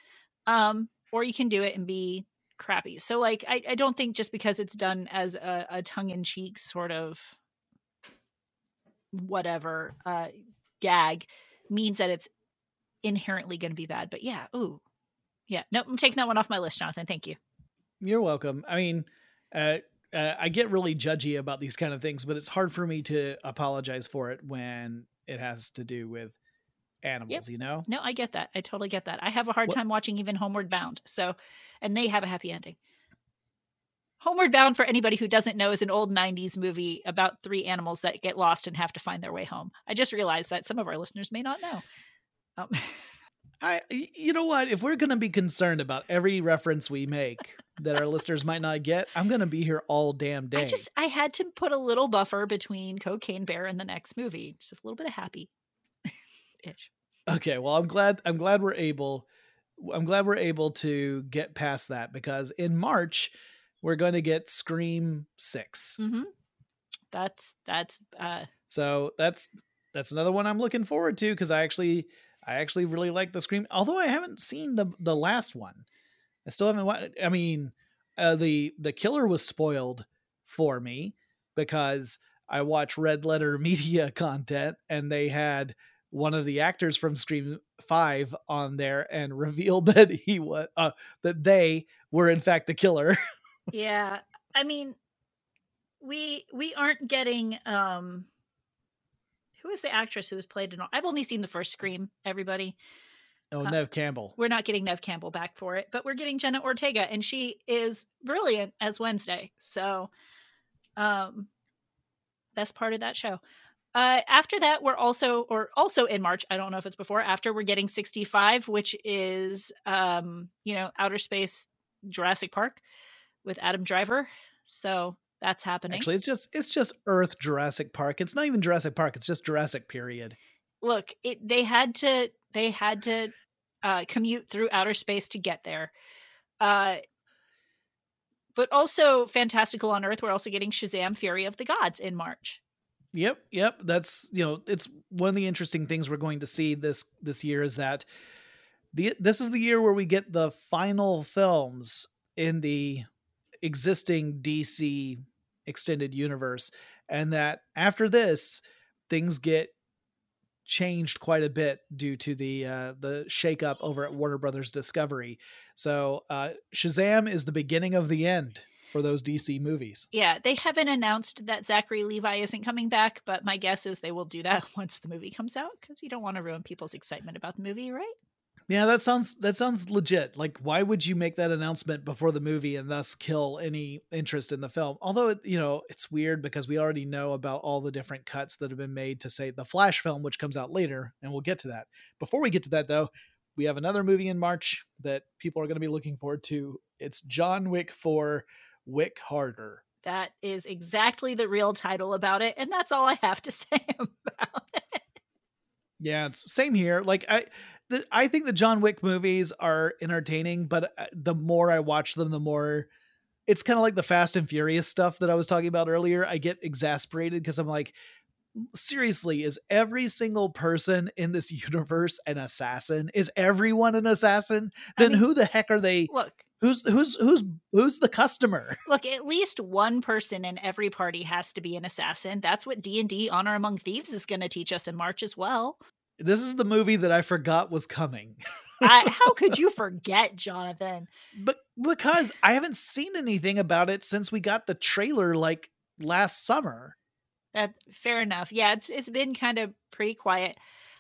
Um, or you can do it and be crappy. So, like, I, I don't think just because it's done as a, a tongue in cheek sort of whatever uh, gag means that it's inherently going to be bad. But yeah, ooh, yeah. No, I'm taking that one off my list, Jonathan. Thank you. You're welcome. I mean, uh, uh, I get really judgy about these kind of things, but it's hard for me to apologize for it when it has to do with animals, yep. you know? No, I get that. I totally get that. I have a hard what? time watching even Homeward Bound. So, and they have a happy ending. Homeward Bound, for anybody who doesn't know, is an old 90s movie about three animals that get lost and have to find their way home. I just realized that some of our listeners may not know. Um. I, you know what? If we're going to be concerned about every reference we make that our listeners might not get, I'm going to be here all damn day. I just, I had to put a little buffer between Cocaine Bear and the next movie. Just a little bit of happy ish. Okay. Well, I'm glad, I'm glad we're able, I'm glad we're able to get past that because in March, we're going to get Scream 6. Mm-hmm. That's that's uh so that's that's another one I'm looking forward to because I actually I actually really like the Scream. Although I haven't seen the the last one, I still haven't. Watched, I mean, uh, the the killer was spoiled for me because I watch Red Letter Media content and they had one of the actors from Scream Five on there and revealed that he was uh, that they were in fact the killer. yeah i mean we we aren't getting um who is the actress who has played in all i've only seen the first scream everybody. Oh uh, neve campbell. we're not getting Neve campbell back for it but we're getting jenna ortega and she is brilliant as wednesday. So um that's part of that show. Uh, after that, we're also, or also in March, I don't know if it's before, after we're getting 65, which is, um, you know, outer space Jurassic Park with Adam Driver. So that's happening. Actually, it's just it's just Earth Jurassic Park. It's not even Jurassic Park. It's just Jurassic period. Look, it they had to they had to uh, commute through outer space to get there. Uh, but also fantastical on Earth. We're also getting Shazam: Fury of the Gods in March. Yep, yep. That's you know, it's one of the interesting things we're going to see this this year is that the this is the year where we get the final films in the existing DC extended universe, and that after this, things get changed quite a bit due to the uh, the shakeup over at Warner Brothers Discovery. So uh, Shazam is the beginning of the end for those DC movies. Yeah, they haven't announced that Zachary Levi isn't coming back, but my guess is they will do that once the movie comes out because you don't want to ruin people's excitement about the movie, right? Yeah, that sounds that sounds legit. Like, why would you make that announcement before the movie and thus kill any interest in the film? Although, it, you know, it's weird because we already know about all the different cuts that have been made to say the Flash film, which comes out later, and we'll get to that. Before we get to that, though, we have another movie in March that people are going to be looking forward to. It's John Wick for Wick Harder. That is exactly the real title about it, and that's all I have to say about it. Yeah, it's same here. Like I the, I think the John Wick movies are entertaining, but uh, the more I watch them, the more it's kind of like the Fast and Furious stuff that I was talking about earlier. I get exasperated because I'm like, seriously, is every single person in this universe an assassin? Is everyone an assassin? Then I mean, who the heck are they? Look, who's who's who's who's the customer? Look, at least one person in every party has to be an assassin. That's what D and D Honor Among Thieves is going to teach us in March as well. This is the movie that I forgot was coming. I, how could you forget, Jonathan? But because I haven't seen anything about it since we got the trailer like last summer. That fair enough. Yeah, it's it's been kind of pretty quiet.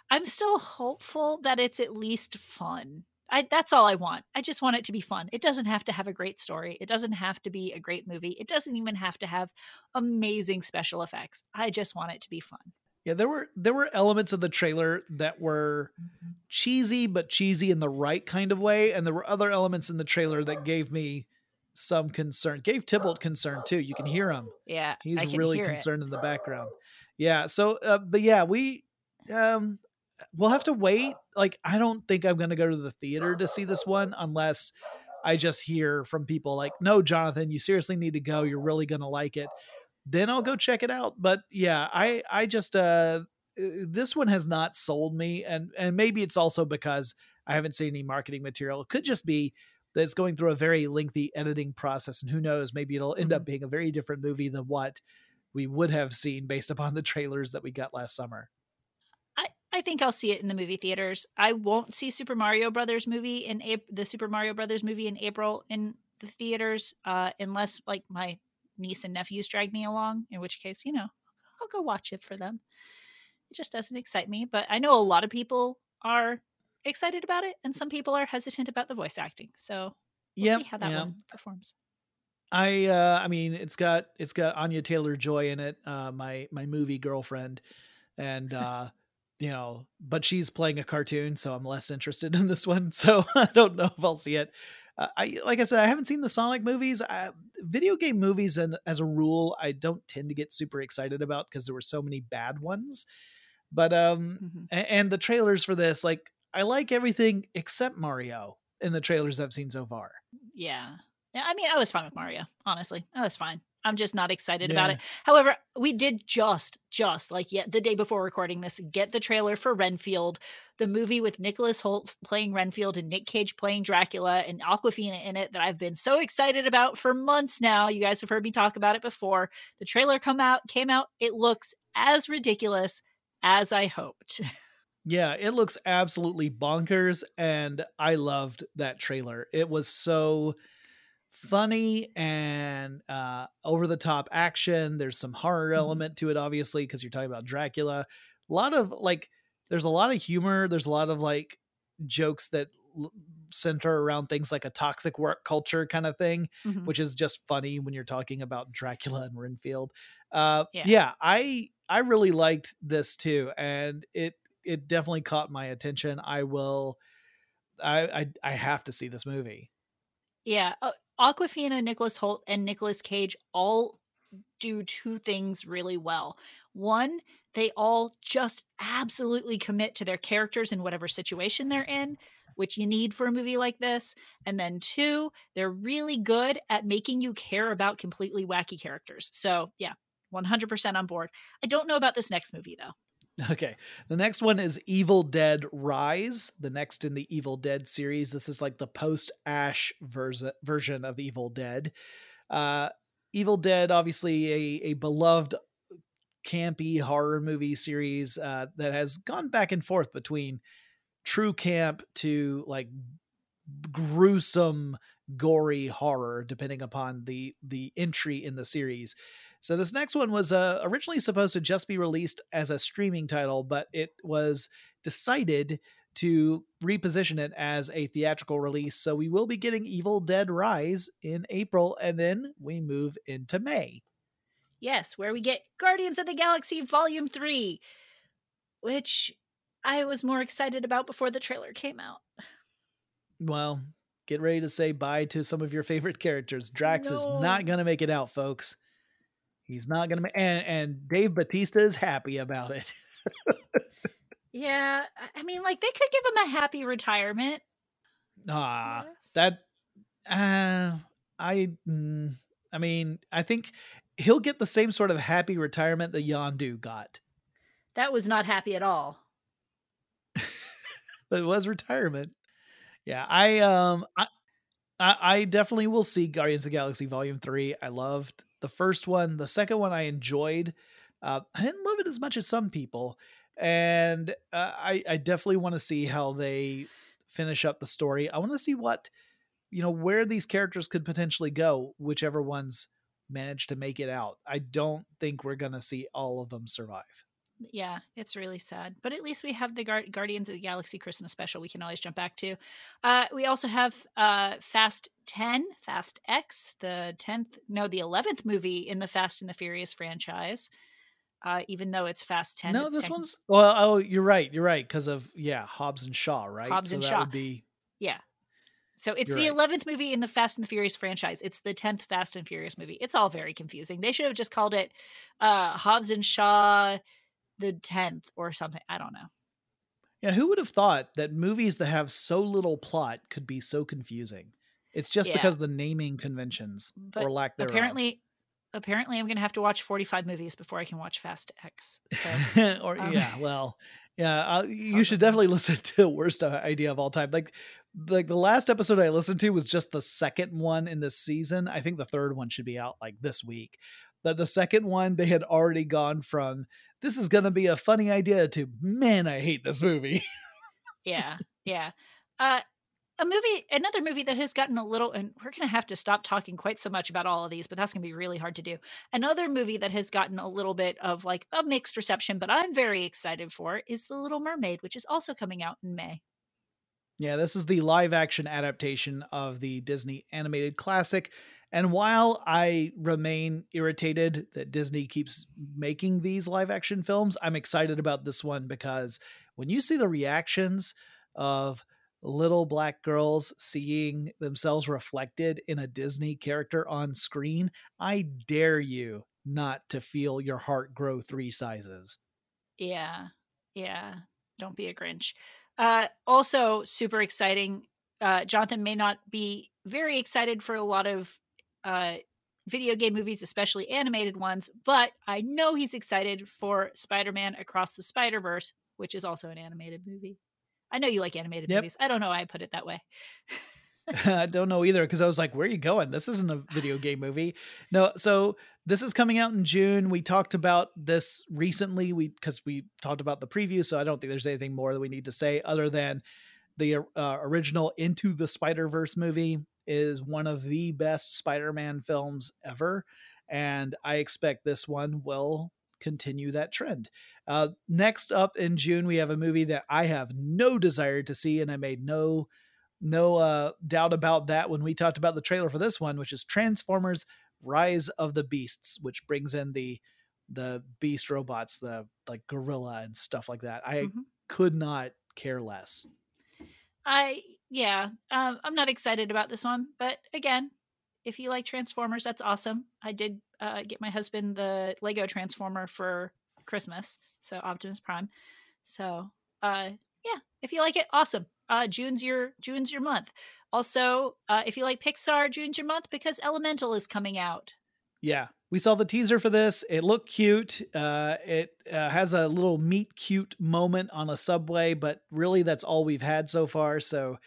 I'm still hopeful that it's at least fun. I, that's all I want. I just want it to be fun. It doesn't have to have a great story. It doesn't have to be a great movie. It doesn't even have to have amazing special effects. I just want it to be fun. Yeah, there were there were elements of the trailer that were mm-hmm. cheesy, but cheesy in the right kind of way, and there were other elements in the trailer that gave me some concern. Gave Tybalt concern too. You can hear him. Yeah, he's really concerned it. in the background. Yeah. So, uh, but yeah, we um we'll have to wait. Like, I don't think I'm going to go to the theater to see this one unless I just hear from people like, "No, Jonathan, you seriously need to go. You're really going to like it." Then I'll go check it out. But yeah, I I just uh, uh this one has not sold me, and and maybe it's also because I haven't seen any marketing material. It could just be that it's going through a very lengthy editing process, and who knows, maybe it'll end up mm-hmm. being a very different movie than what we would have seen based upon the trailers that we got last summer. I I think I'll see it in the movie theaters. I won't see Super Mario Brothers movie in April, the Super Mario Brothers movie in April in the theaters, uh, unless like my niece and nephews drag me along, in which case, you know, I'll go watch it for them. It just doesn't excite me, but I know a lot of people are excited about it, and some people are hesitant about the voice acting. So we'll yep, see how that yep. one performs. I uh I mean it's got it's got Anya Taylor Joy in it, uh my my movie girlfriend. And uh you know, but she's playing a cartoon, so I'm less interested in this one. So I don't know if I'll see it. Uh, I like I said, I haven't seen the Sonic movies. I, video game movies, and as a rule, I don't tend to get super excited about because there were so many bad ones. But um, mm-hmm. and, and the trailers for this, like I like everything except Mario in the trailers I've seen so far. Yeah, yeah. I mean, I was fine with Mario. Honestly, I was fine. I'm just not excited yeah. about it. However, we did just, just like yet the day before recording this, get the trailer for Renfield, the movie with Nicholas Hoult playing Renfield and Nick Cage playing Dracula and Awkwafina in it that I've been so excited about for months now. You guys have heard me talk about it before. The trailer come out came out. It looks as ridiculous as I hoped. Yeah, it looks absolutely bonkers and I loved that trailer. It was so funny and uh, over the top action. There's some horror mm-hmm. element to it, obviously, because you're talking about Dracula. A lot of like, there's a lot of humor. There's a lot of like jokes that l- center around things like a toxic work culture kind of thing, mm-hmm. which is just funny when you're talking about Dracula and Renfield. Uh, yeah. yeah, I I really liked this too, and it it definitely caught my attention. I will. I, I, I have to see this movie. Yeah, Awkwafina, Nicholas Hoult, and Nicholas Cage all do two things really well. One, they all just absolutely commit to their characters in whatever situation they're in, which you need for a movie like this. And then two, they're really good at making you care about completely wacky characters. So, yeah, 100% on board. I don't know about this next movie, though. Okay. The next one is Evil Dead Rise, the next in the Evil Dead series. This is like the post Ash vers- version of Evil Dead. Uh, Evil Dead, obviously a, a beloved campy horror movie series uh, that has gone back and forth between true camp to like gruesome gory horror depending upon the the entry in the series so this next one was uh, originally supposed to just be released as a streaming title, but it was decided to reposition it as a theatrical release. So we will be getting Evil Dead Rise in April, and then we move into May. Yes, where we get Guardians of the Galaxy Volume 3, which I was more excited about before the trailer came out. Well, get ready to say bye to some of your favorite characters. Drax no. is not going to make it out, folks. He's not going to, and and Dave Bautista is happy about it. yeah, I mean, like they could give him a happy retirement. Ah, that. Uh, I. Mm, I mean, I think he'll get the same sort of happy retirement that Yondu got. That was not happy at all. but it was retirement. Yeah, I um I I definitely will see Guardians of the Galaxy Volume Three. I loved the first one. The second one I enjoyed. Uh, I didn't love it as much as some people, and uh, I, I definitely want to see how they finish up the story. I want to see what you know where these characters could potentially go, whichever ones manage to make it out. I don't think we're gonna see all of them survive yeah, it's really sad. But at least we have the Gar- Guardians of the Galaxy Christmas special we can always jump back to. Uh, we also have uh, Fast 10, Fast X, the 10th, no, the 11th movie in the Fast and the Furious franchise. Uh, even though it's Fast 10. No, this 10. one's, well, oh, you're right. You're right. Because of, yeah, Hobbs and Shaw, right? Hobbs so and Shaw. would be. Yeah. So it's You're the right. 11th movie in the Fast and the Furious franchise. It's the 10th Fast and Furious movie. It's all very confusing. They should have just called it uh, Hobbs and Shaw the 10th or something. I don't know. Yeah, who would have thought that movies that have so little plot could be so confusing? It's just yeah. because the naming conventions but or lack thereof. Apparently, apparently, I'm going to have to watch 45 movies before I can watch Fast X. So, or um, yeah, well, yeah, I'll, you should definitely listen to worst idea of all time. Like, like the last episode I listened to was just the second one in this season. I think the third one should be out like this week. But the second one, they had already gone from this is going to be a funny idea to man i hate this movie. Yeah yeah. Uh a movie another movie that has gotten a little and we're going to have to stop talking quite so much about all of these but that's going to be really hard to do. Another movie that has gotten a little bit of like a mixed reception but i'm very excited for is the little mermaid which is also coming out in may Yeah, this is the live action adaptation of the Disney animated classic. And while I remain irritated that Disney keeps making these live action films, I'm excited about this one because when you see the reactions of little black girls seeing themselves reflected in a Disney character on screen, I dare you not to feel your heart grow three sizes. Yeah. Yeah. Don't be a Grinch. Uh, also, super exciting. Uh, Jonathan may not be very excited for a lot of uh, video game movies, especially animated ones, but I know he's excited for Spider Man Across the Spider Verse, which is also an animated movie. I know you like animated yep. movies. I don't know why I put it that way. I don't know either because I was like, where are you going? This isn't a video game movie. No, so this is coming out in June. We talked about this recently we because we talked about the preview, so I don't think there's anything more that we need to say other than the uh, original Into the Spider-Verse movie is one of the best Spider-Man films ever and I expect this one will continue that trend. Uh, next up in June, we have a movie that I have no desire to see, and I made no no uh, doubt about that when we talked about the trailer for this one, which is Transformers: Rise of the Beasts, which brings in the the beast robots, the like gorilla and stuff like that. I mm-hmm. could not care less. I yeah, um, I'm not excited about this one, but again, if you like Transformers, that's awesome. I did uh, get my husband the Lego Transformer for Christmas, so Optimus Prime. So uh, yeah, if you like it, awesome. Uh, June's your June's your month. Also, uh, if you like Pixar, June's your month because Elemental is coming out. Yeah, we saw the teaser for this. It looked cute. Uh, it uh, has a little meet cute moment on a subway, but really that's all we've had so far. So,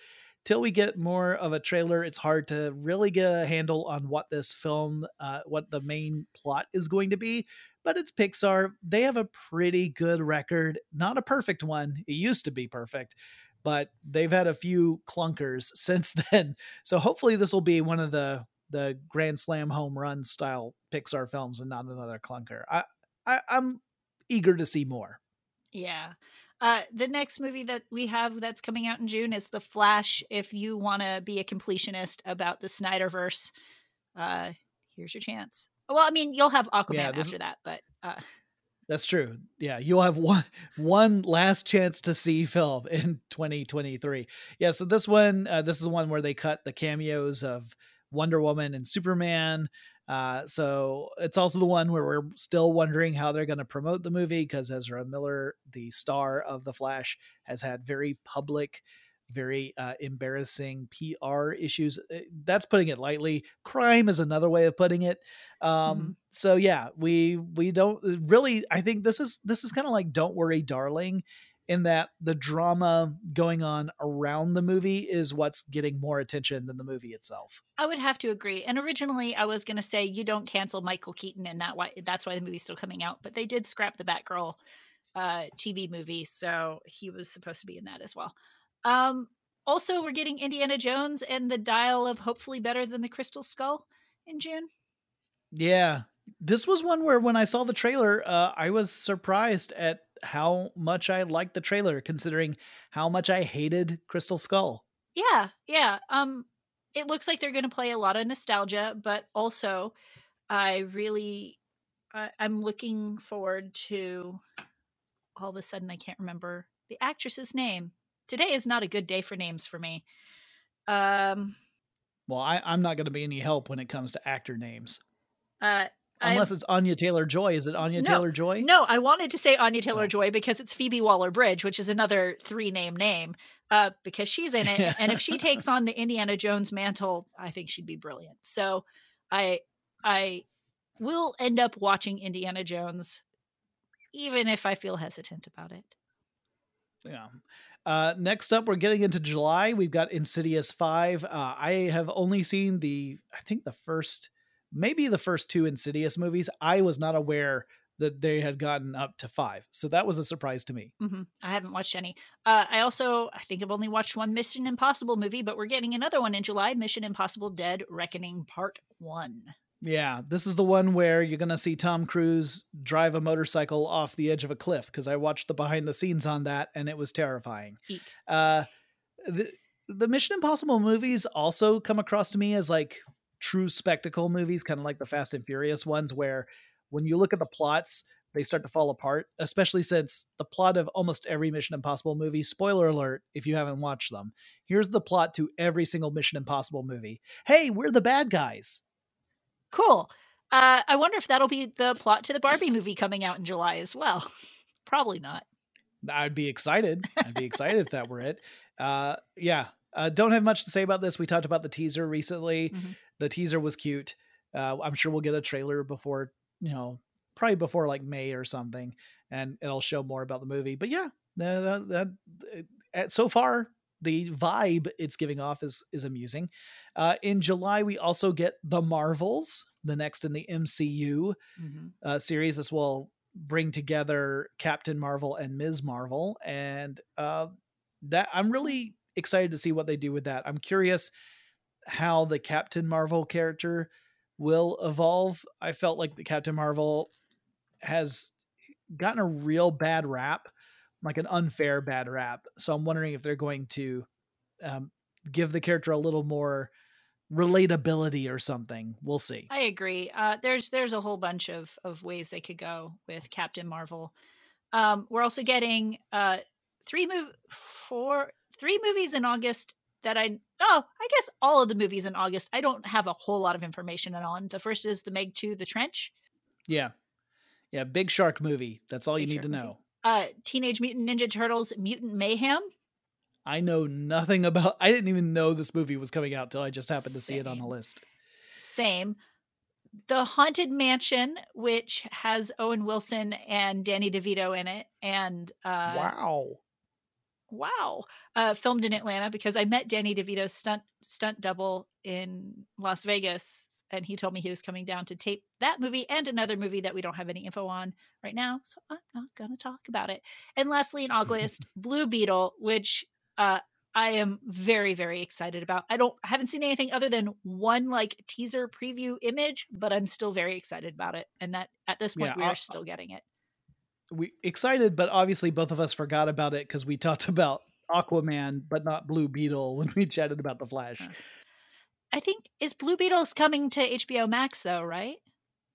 till we get more of a trailer, it's hard to really get a handle on what this film, uh, what the main plot is going to be but it's Pixar. They have a pretty good record. Not a perfect one. It used to be perfect, but they've had a few clunkers since then. So hopefully this will be one of the the grand slam home run style Pixar films and not another clunker. I, I I'm eager to see more. Yeah. Uh, the next movie that we have that's coming out in June is The Flash. If you want to be a completionist about the Snyderverse, uh, here's your chance. Well, I mean, you'll have Aquaman yeah, after that, but uh... that's true. Yeah, you'll have one one last chance to see film in 2023. Yeah, so this one, uh, this is one where they cut the cameos of Wonder Woman and Superman. Uh, so it's also the one where we're still wondering how they're going to promote the movie because Ezra Miller, the star of The Flash, has had very public very uh, embarrassing PR issues. Eh, that's putting it lightly. Crime is another way of putting it. Um, mm-hmm. So yeah, we we don't uh, really. I think this is this is kind of like "Don't Worry, Darling," in that the drama going on around the movie is what's getting more attention than the movie itself. I would have to agree. And originally, I was going to say you don't cancel Michael Keaton, and that why that's why the movie's still coming out. But they did scrap the Batgirl uh, TV movie, so he was supposed to be in that as well. Um, also, we're getting Indiana Jones and the Dial of Hopefully Better Than the Crystal Skull in June. Yeah. This was one where when I saw the trailer, uh, I was surprised at how much I liked the trailer, considering how much I hated Crystal Skull. Yeah, yeah. Um, it looks like they're going to play a lot of nostalgia, but also, I really, I'm looking forward to. All of a sudden, I can't remember the actress's name today is not a good day for names for me. Um, well, I, am not going to be any help when it comes to actor names. Uh, Unless it's Anya Taylor Joy. Is it Anya no, Taylor Joy? No, I wanted to say Anya Taylor Joy oh. because it's Phoebe Waller Bridge, which is another three name name, uh, because she's in it. and if she takes on the Indiana Jones mantle, I think she'd be brilliant. So I I will end up watching Indiana Jones, even if I feel hesitant about it. Yeah. Uh, next up, we're getting into July. We've got Insidious 5. Uh, I have only seen the, I think the first, maybe the first two Insidious movies. I was not aware that they had gotten up to five. So that was a surprise to me. Mm-hmm. I haven't watched any. Uh, I also, I think I've only watched one Mission Impossible movie, but we're getting another one in July Mission Impossible Dead Reckoning Part 1. Yeah, this is the one where you're going to see Tom Cruise drive a motorcycle off the edge of a cliff because I watched the behind the scenes on that and it was terrifying. Uh, the, the Mission Impossible movies also come across to me as like true spectacle movies, kind of like the Fast and Furious ones, where when you look at the plots, they start to fall apart, especially since the plot of almost every Mission Impossible movie, spoiler alert if you haven't watched them, here's the plot to every single Mission Impossible movie. Hey, we're the bad guys. Cool. Uh, I wonder if that'll be the plot to the Barbie movie coming out in July as well. Probably not. I'd be excited. I'd be excited if that were it. Uh, yeah. Uh, don't have much to say about this. We talked about the teaser recently. Mm-hmm. The teaser was cute. Uh, I'm sure we'll get a trailer before, you know, probably before like May or something, and it'll show more about the movie. But yeah, that, that, that so far the vibe it's giving off is is amusing. Uh, in July, we also get the Marvels, the next in the MCU mm-hmm. uh, series. This will bring together Captain Marvel and Ms. Marvel, and uh, that I'm really excited to see what they do with that. I'm curious how the Captain Marvel character will evolve. I felt like the Captain Marvel has gotten a real bad rap, like an unfair bad rap. So I'm wondering if they're going to um, give the character a little more relatability or something. We'll see. I agree. Uh, there's there's a whole bunch of of ways they could go with Captain Marvel. Um, we're also getting uh, three move four three movies in August that I oh I guess all of the movies in August I don't have a whole lot of information on. The first is the Meg Two, The Trench. Yeah, yeah, big shark movie. That's all big you need to know. Movie. Uh, Teenage Mutant Ninja Turtles: Mutant Mayhem. I know nothing about. I didn't even know this movie was coming out till I just happened to Same. see it on the list. Same. The Haunted Mansion, which has Owen Wilson and Danny DeVito in it, and uh, wow, wow, uh, filmed in Atlanta because I met Danny DeVito's stunt stunt double in Las Vegas, and he told me he was coming down to tape that movie and another movie that we don't have any info on right now, so I'm not gonna talk about it. And lastly, in August, Blue Beetle, which uh, I am very very excited about. I don't I haven't seen anything other than one like teaser preview image, but I'm still very excited about it. And that at this point yeah, we are still getting it we excited, but obviously both of us forgot about it because we talked about Aquaman, but not Blue Beetle when we chatted about the Flash. I think is Blue Beetle's coming to HBO Max though, right?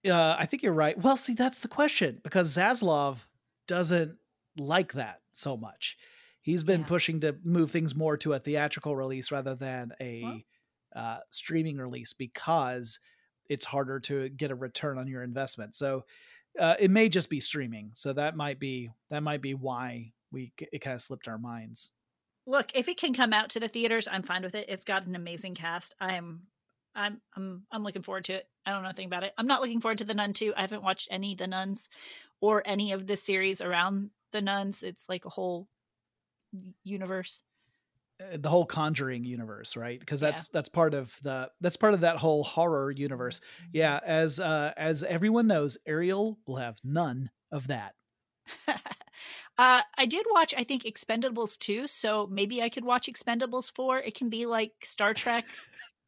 Uh, I think you're right. Well, see, that's the question because Zaslav doesn't like that so much. He's been yeah. pushing to move things more to a theatrical release rather than a uh, streaming release because it's harder to get a return on your investment. So uh, it may just be streaming, so that might be that might be why we it kind of slipped our minds. Look, if it can come out to the theaters, I'm fine with it. It's got an amazing cast. I'm I'm I'm I'm looking forward to it. I don't know anything about it. I'm not looking forward to the Nun 2. I haven't watched any of the Nuns or any of the series around the Nuns. It's like a whole universe. Uh, the whole conjuring universe right because that's yeah. that's part of the that's part of that whole horror universe mm-hmm. yeah as uh as everyone knows ariel will have none of that uh i did watch i think expendables 2 so maybe i could watch expendables 4 it can be like star trek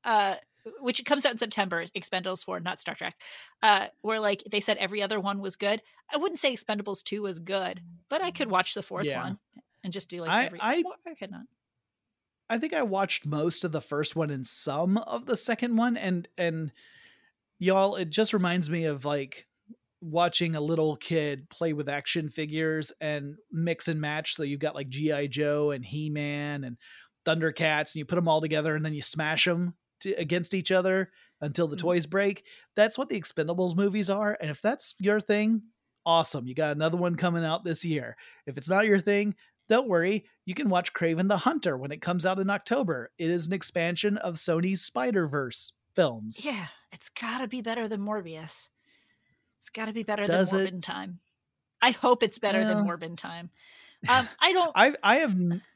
uh which comes out in september expendables 4 not star trek uh where like they said every other one was good. I wouldn't say expendables 2 was good but i could watch the fourth yeah. one and just do like I, every I, I could not. I think I watched most of the first one and some of the second one and and y'all it just reminds me of like watching a little kid play with action figures and mix and match so you've got like GI Joe and He-Man and Thundercats and you put them all together and then you smash them to, against each other until the mm-hmm. toys break. That's what the Expendables movies are and if that's your thing, awesome. You got another one coming out this year. If it's not your thing, don't worry, you can watch Kraven the Hunter when it comes out in October. It is an expansion of Sony's Spider Verse films. Yeah, it's got to be better than Morbius. It's got to be better Does than Morbin? Time. I hope it's better than Morbin Time. Um, I don't. I I have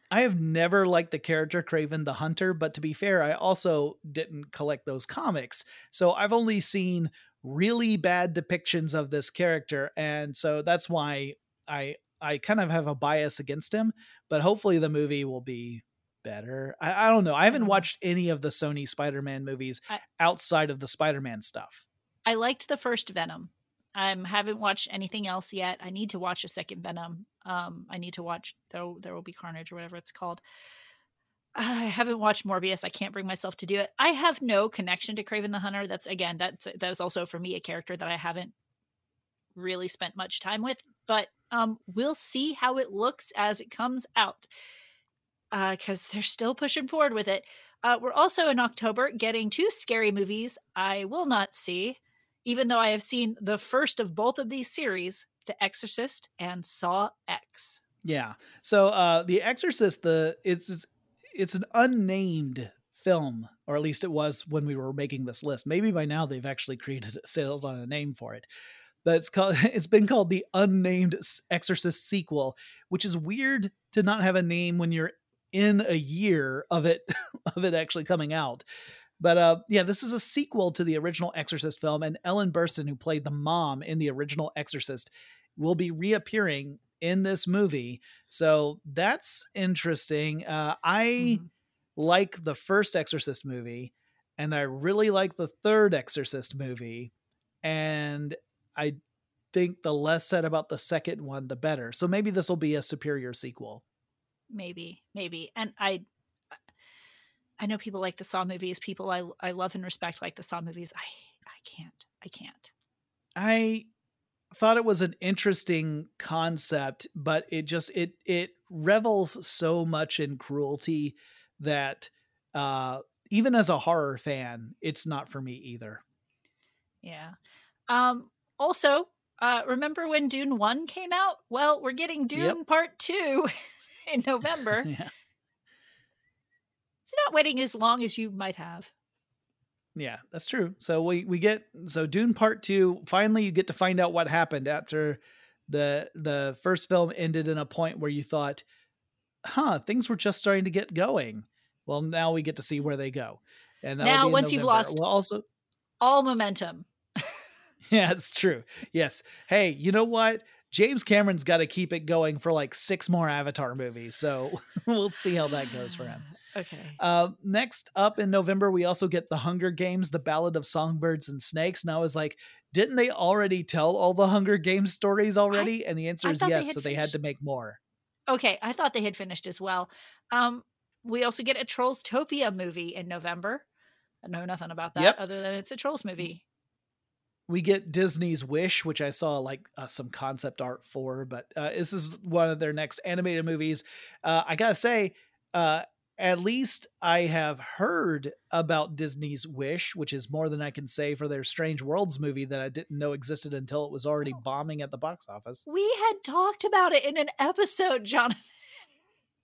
I have never liked the character Kraven the Hunter, but to be fair, I also didn't collect those comics, so I've only seen really bad depictions of this character, and so that's why I I kind of have a bias against him, but hopefully the movie will be better. I, I don't know. I haven't watched any of the Sony Spider Man movies I, outside of the Spider Man stuff. I liked the first Venom. I haven't watched anything else yet. I need to watch a second Venom. Um, I need to watch though there will be Carnage or whatever it's called. I haven't watched Morbius. I can't bring myself to do it. I have no connection to Kraven the Hunter. That's again, that's that is also for me a character that I haven't really spent much time with. But um, we'll see how it looks as it comes out because uh, they're still pushing forward with it. Uh, we're also in October getting two scary movies I will not see, even though I have seen the first of both of these series, The Exorcist and Saw X. Yeah. So uh The Exorcist, the it's it's an unnamed film, or at least it was when we were making this list. Maybe by now they've actually created settled on a name for it. But it's called it's been called the unnamed Exorcist sequel, which is weird to not have a name when you're in a year of it of it actually coming out. But uh, yeah, this is a sequel to the original Exorcist film, and Ellen Burstyn, who played the mom in the original Exorcist, will be reappearing in this movie. So that's interesting. Uh, I mm-hmm. like the first Exorcist movie, and I really like the third Exorcist movie, and I think the less said about the second one, the better. So maybe this will be a superior sequel maybe maybe and i i know people like the saw movies people i i love and respect like the saw movies i i can't i can't i thought it was an interesting concept but it just it it revels so much in cruelty that uh even as a horror fan it's not for me either yeah um also uh remember when dune 1 came out well we're getting dune yep. part 2 in November. yeah. It's not waiting as long as you might have. Yeah, that's true. So we we get so Dune Part 2, finally you get to find out what happened after the the first film ended in a point where you thought, "Huh, things were just starting to get going." Well, now we get to see where they go. And now once you've lost well, also all momentum. yeah, it's true. Yes. Hey, you know what? James Cameron's got to keep it going for like six more Avatar movies. So we'll see how that goes for him. Okay. Uh, next up in November, we also get The Hunger Games, The Ballad of Songbirds and Snakes. And I was like, didn't they already tell all the Hunger Games stories already? I, and the answer is yes. They so finished. they had to make more. Okay. I thought they had finished as well. Um, we also get a Trollstopia movie in November. I know nothing about that yep. other than it's a Trolls movie we get Disney's Wish, which I saw like uh, some concept art for, but uh, this is one of their next animated movies. Uh, I gotta say, uh, at least I have heard about Disney's Wish, which is more than I can say for their Strange Worlds movie that I didn't know existed until it was already oh. bombing at the box office. We had talked about it in an episode, Jonathan.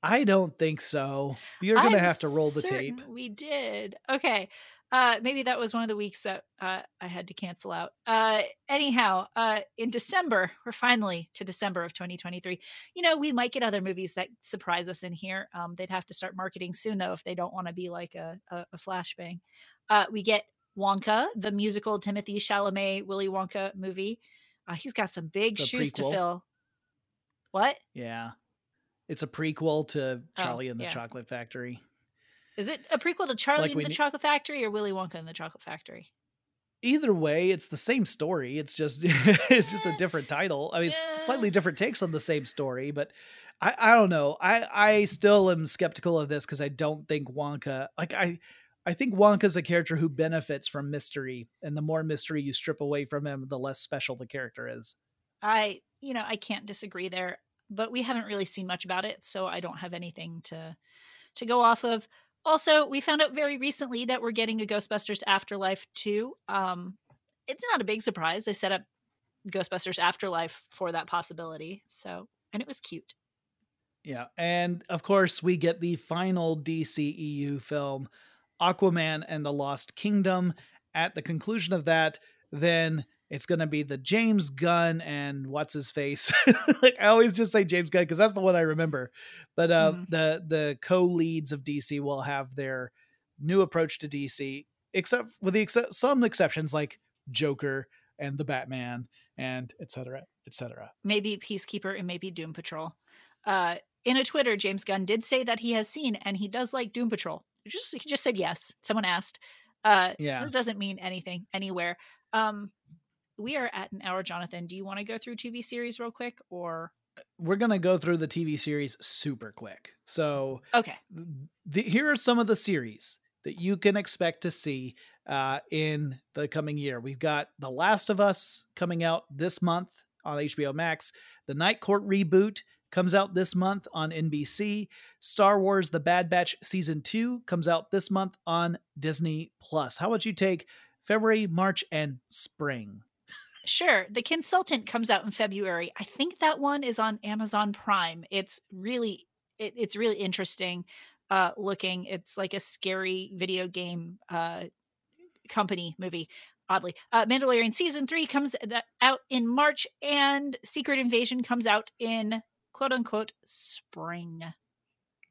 I don't think so. You're gonna I'm have to roll the tape. We did. Okay. Uh, maybe that was one of the weeks that uh, I had to cancel out. Uh, anyhow, uh, in December, we're finally to December of 2023. You know, we might get other movies that surprise us in here. Um, they'd have to start marketing soon, though, if they don't want to be like a, a, a flashbang. Uh, we get Wonka, the musical Timothy Chalamet Willy Wonka movie. Uh, he's got some big the shoes prequel. to fill. What? Yeah, it's a prequel to oh, Charlie oh, and the yeah. Chocolate Factory. Is it a prequel to Charlie like and the Chocolate Factory or Willy Wonka and the Chocolate Factory? Either way, it's the same story. It's just it's just a different title. I mean, yeah. it's slightly different takes on the same story, but I I don't know. I I still am skeptical of this because I don't think Wonka like I I think Wonka's a character who benefits from mystery, and the more mystery you strip away from him, the less special the character is. I you know I can't disagree there, but we haven't really seen much about it, so I don't have anything to to go off of. Also, we found out very recently that we're getting a Ghostbusters Afterlife 2. Um, it's not a big surprise. They set up Ghostbusters Afterlife for that possibility. So, and it was cute. Yeah. And of course, we get the final DCEU film, Aquaman and the Lost Kingdom. At the conclusion of that, then it's going to be the James Gunn and what's his face. like I always just say James Gunn because that's the one I remember. But uh, mm-hmm. the the co-leads of DC will have their new approach to DC, except with the except some exceptions like Joker and the Batman and etc. etc. Maybe Peacekeeper and maybe Doom Patrol. Uh, in a Twitter, James Gunn did say that he has seen and he does like Doom Patrol. He just he just said yes. Someone asked. Uh, yeah, it doesn't mean anything anywhere. Um, we are at an hour, Jonathan. Do you want to go through TV series real quick or? we're gonna go through the TV series super quick. So okay, the, here are some of the series that you can expect to see uh, in the coming year. We've got The Last of Us coming out this month on HBO Max. The Night Court reboot comes out this month on NBC. Star Wars The Bad Batch season 2 comes out this month on Disney Plus. How about you take February, March and spring? Sure. The Consultant comes out in February. I think that one is on Amazon Prime. It's really it, it's really interesting uh looking. It's like a scary video game uh company movie oddly. Uh, Mandalorian season three comes out in March, and Secret Invasion comes out in quote unquote spring.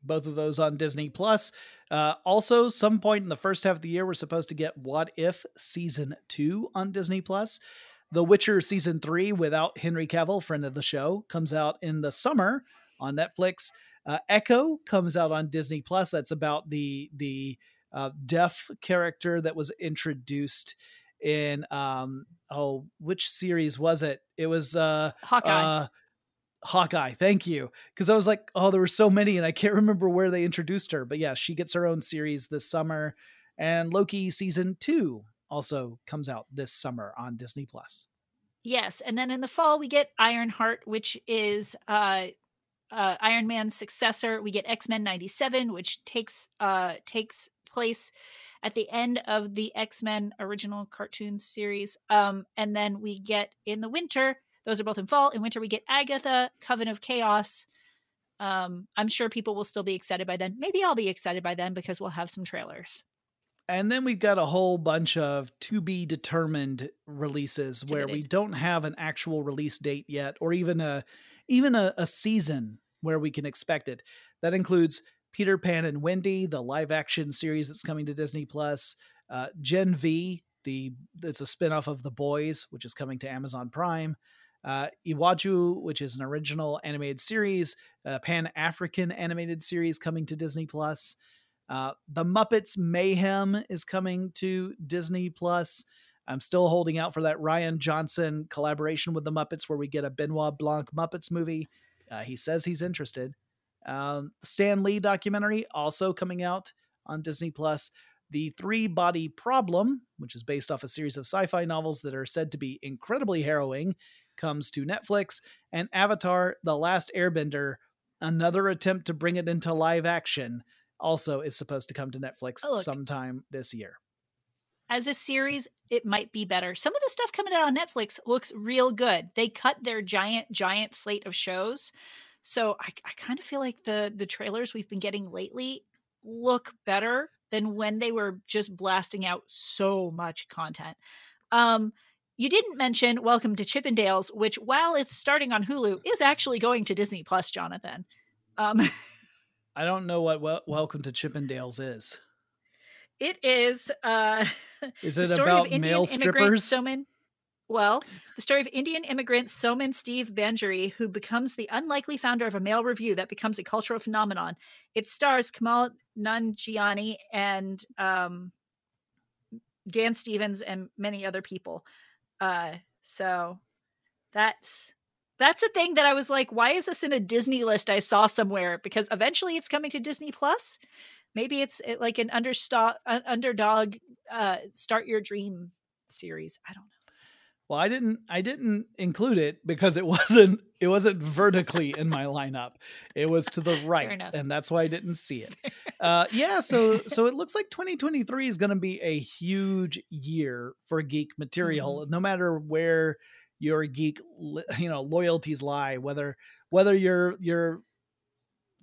Both of those on Disney Plus. Uh, also, some point in the first half of the year, we're supposed to get What If season two on Disney Plus. The Witcher season three without Henry Cavill, friend of the show, comes out in the summer on Netflix. Uh, Echo comes out on Disney Plus. That's about the the uh, deaf character that was introduced in um oh which series was it? It was uh Hawkeye. Uh, Hawkeye. Thank you. Because I was like, oh, there were so many, and I can't remember where they introduced her. But yeah, she gets her own series this summer, and Loki season two also comes out this summer on Disney Plus. Yes, and then in the fall we get Ironheart, which is uh, uh, Iron Man's successor. We get X Men '97, which takes uh, takes place at the end of the X Men original cartoon series. Um, and then we get in the winter. Those are both in fall. In winter, we get Agatha, Coven of Chaos. Um, I'm sure people will still be excited by then. Maybe I'll be excited by then because we'll have some trailers. And then we've got a whole bunch of to be determined releases where we don't have an actual release date yet, or even a even a, a season where we can expect it. That includes Peter Pan and Wendy, the live action series that's coming to Disney Plus, uh, Gen V, the it's a spinoff of The Boys, which is coming to Amazon Prime. Uh, Iwaju, which is an original animated series, a Pan African animated series coming to Disney Plus. Uh, the Muppets Mayhem is coming to Disney Plus. I'm still holding out for that Rian Johnson collaboration with the Muppets where we get a Benoit Blanc Muppets movie. Uh, he says he's interested. Um, Stan Lee documentary also coming out on Disney Plus. The Three Body Problem, which is based off a series of sci fi novels that are said to be incredibly harrowing, comes to Netflix. And Avatar The Last Airbender, another attempt to bring it into live action, also is supposed to come to Netflix oh, sometime this year. As a series, it might be better. Some of the stuff coming out on Netflix looks real good. They cut their giant, giant slate of shows. So I, I kind of feel like the the trailers we've been getting lately look better than when they were just blasting out so much content. Um, you didn't mention Welcome to Chippendales, which, while it's starting on Hulu, is actually going to Disney Plus, Jonathan. Um, I don't know what wel- Welcome to Chippendales is. It is. Uh, is it about male strippers? Somen, well, the story of Indian immigrant Somen Steve Banerjee, who becomes the unlikely founder of a male revue that becomes a cultural phenomenon. It stars Kumail Nanjiani and um, Dan Stevens and many other people. Uh, so that's that's a thing that I was like, why is this in a Disney list I saw somewhere? Because eventually it's coming to Disney Plus. Maybe it's like an underdog, underdog uh, start your dream series. I don't know. Well, I didn't I didn't include it because it wasn't it wasn't vertically in my lineup. It was to the right, and that's why I didn't see it. Uh, yeah, so so it looks like 2023 is going to be a huge year for geek material, mm-hmm. no matter where your geek you know loyalties lie whether whether you're you're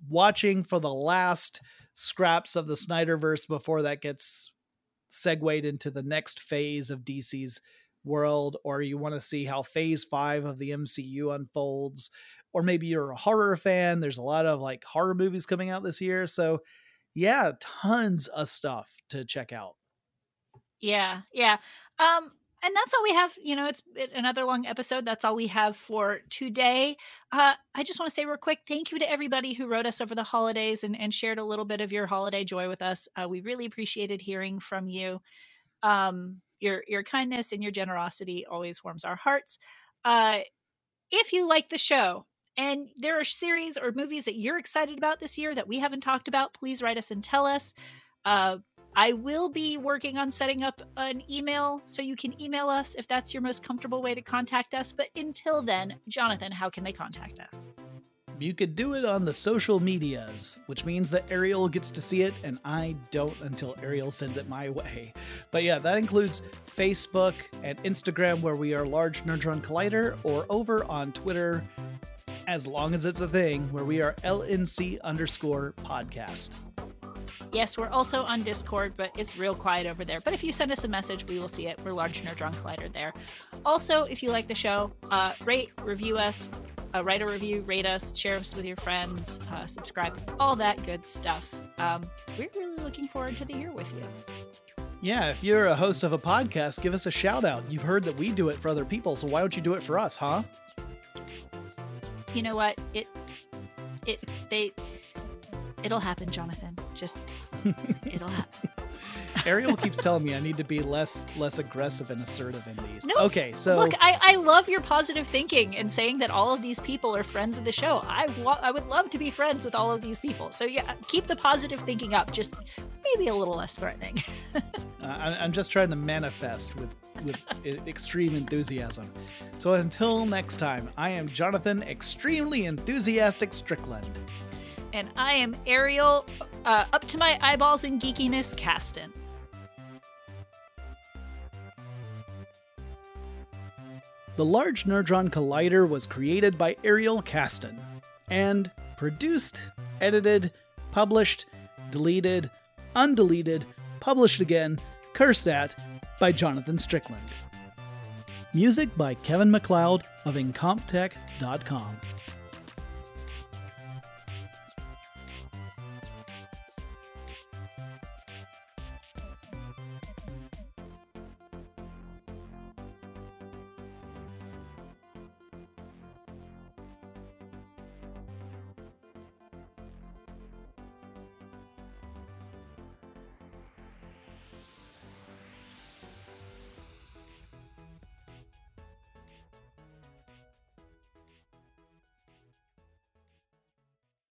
watching for the last scraps of the Snyderverse before that gets segued into the next phase of DC's world or you want to see how phase 5 of the MCU unfolds or maybe you're a horror fan there's a lot of like horror movies coming out this year so yeah tons of stuff to check out. Yeah yeah um and that's all we have you know it's another long episode that's all we have for today. Uh, i just want to say real quick thank you to everybody who wrote us over the holidays and, and shared a little bit of your holiday joy with us. Uh, we really appreciated hearing from you. Um, your your kindness and your generosity always warms our hearts. Uh, if you like the show and there are series or movies that you're excited about this year that we haven't talked about, please write us and tell us. I will be working on setting up an email so you can email us if that's your most comfortable way to contact us. But until then, Jonathan, how can they contact us? You could do it on the social medias, which means that Ariel gets to see it and I don't until Ariel sends it my way. But yeah, that includes Facebook and Instagram, where we are Large Nerdron Collider, or over on Twitter, as long as it's a thing, where we are LNC underscore podcast. Yes, we're also on Discord, but it's real quiet over there. But if you send us a message, we will see it. We're Large Nerdron Collider there. Also, if you like the show, uh, rate, review us, uh, write a review, rate us, share us with your friends, uh, subscribe, all that good stuff. Um, we're really looking forward to the year with you. Yeah, if you're a host of a podcast, give us a shout out. You've heard that we do it for other people, so why don't you do it for us, huh? You know what? It, it, they, it'll happen, Jonathan. Just, it'll happen. Ariel keeps telling me I need to be less less aggressive and assertive in these. No, okay, so look, I, I love your positive thinking and saying that all of these people are friends of the show. I wa- I would love to be friends with all of these people. So yeah, keep the positive thinking up. Just maybe a little less threatening. uh, I, I'm just trying to manifest with with extreme enthusiasm. So until next time, I am Jonathan, extremely enthusiastic Strickland, and I am Ariel, uh, up to my eyeballs in geekiness, Casten. The Large Nerdron Collider was created by Ariel Casten and produced, edited, published, deleted, undeleted, published again, cursed at by Jonathan Strickland. Music by Kevin MacLeod of Incompetech.com.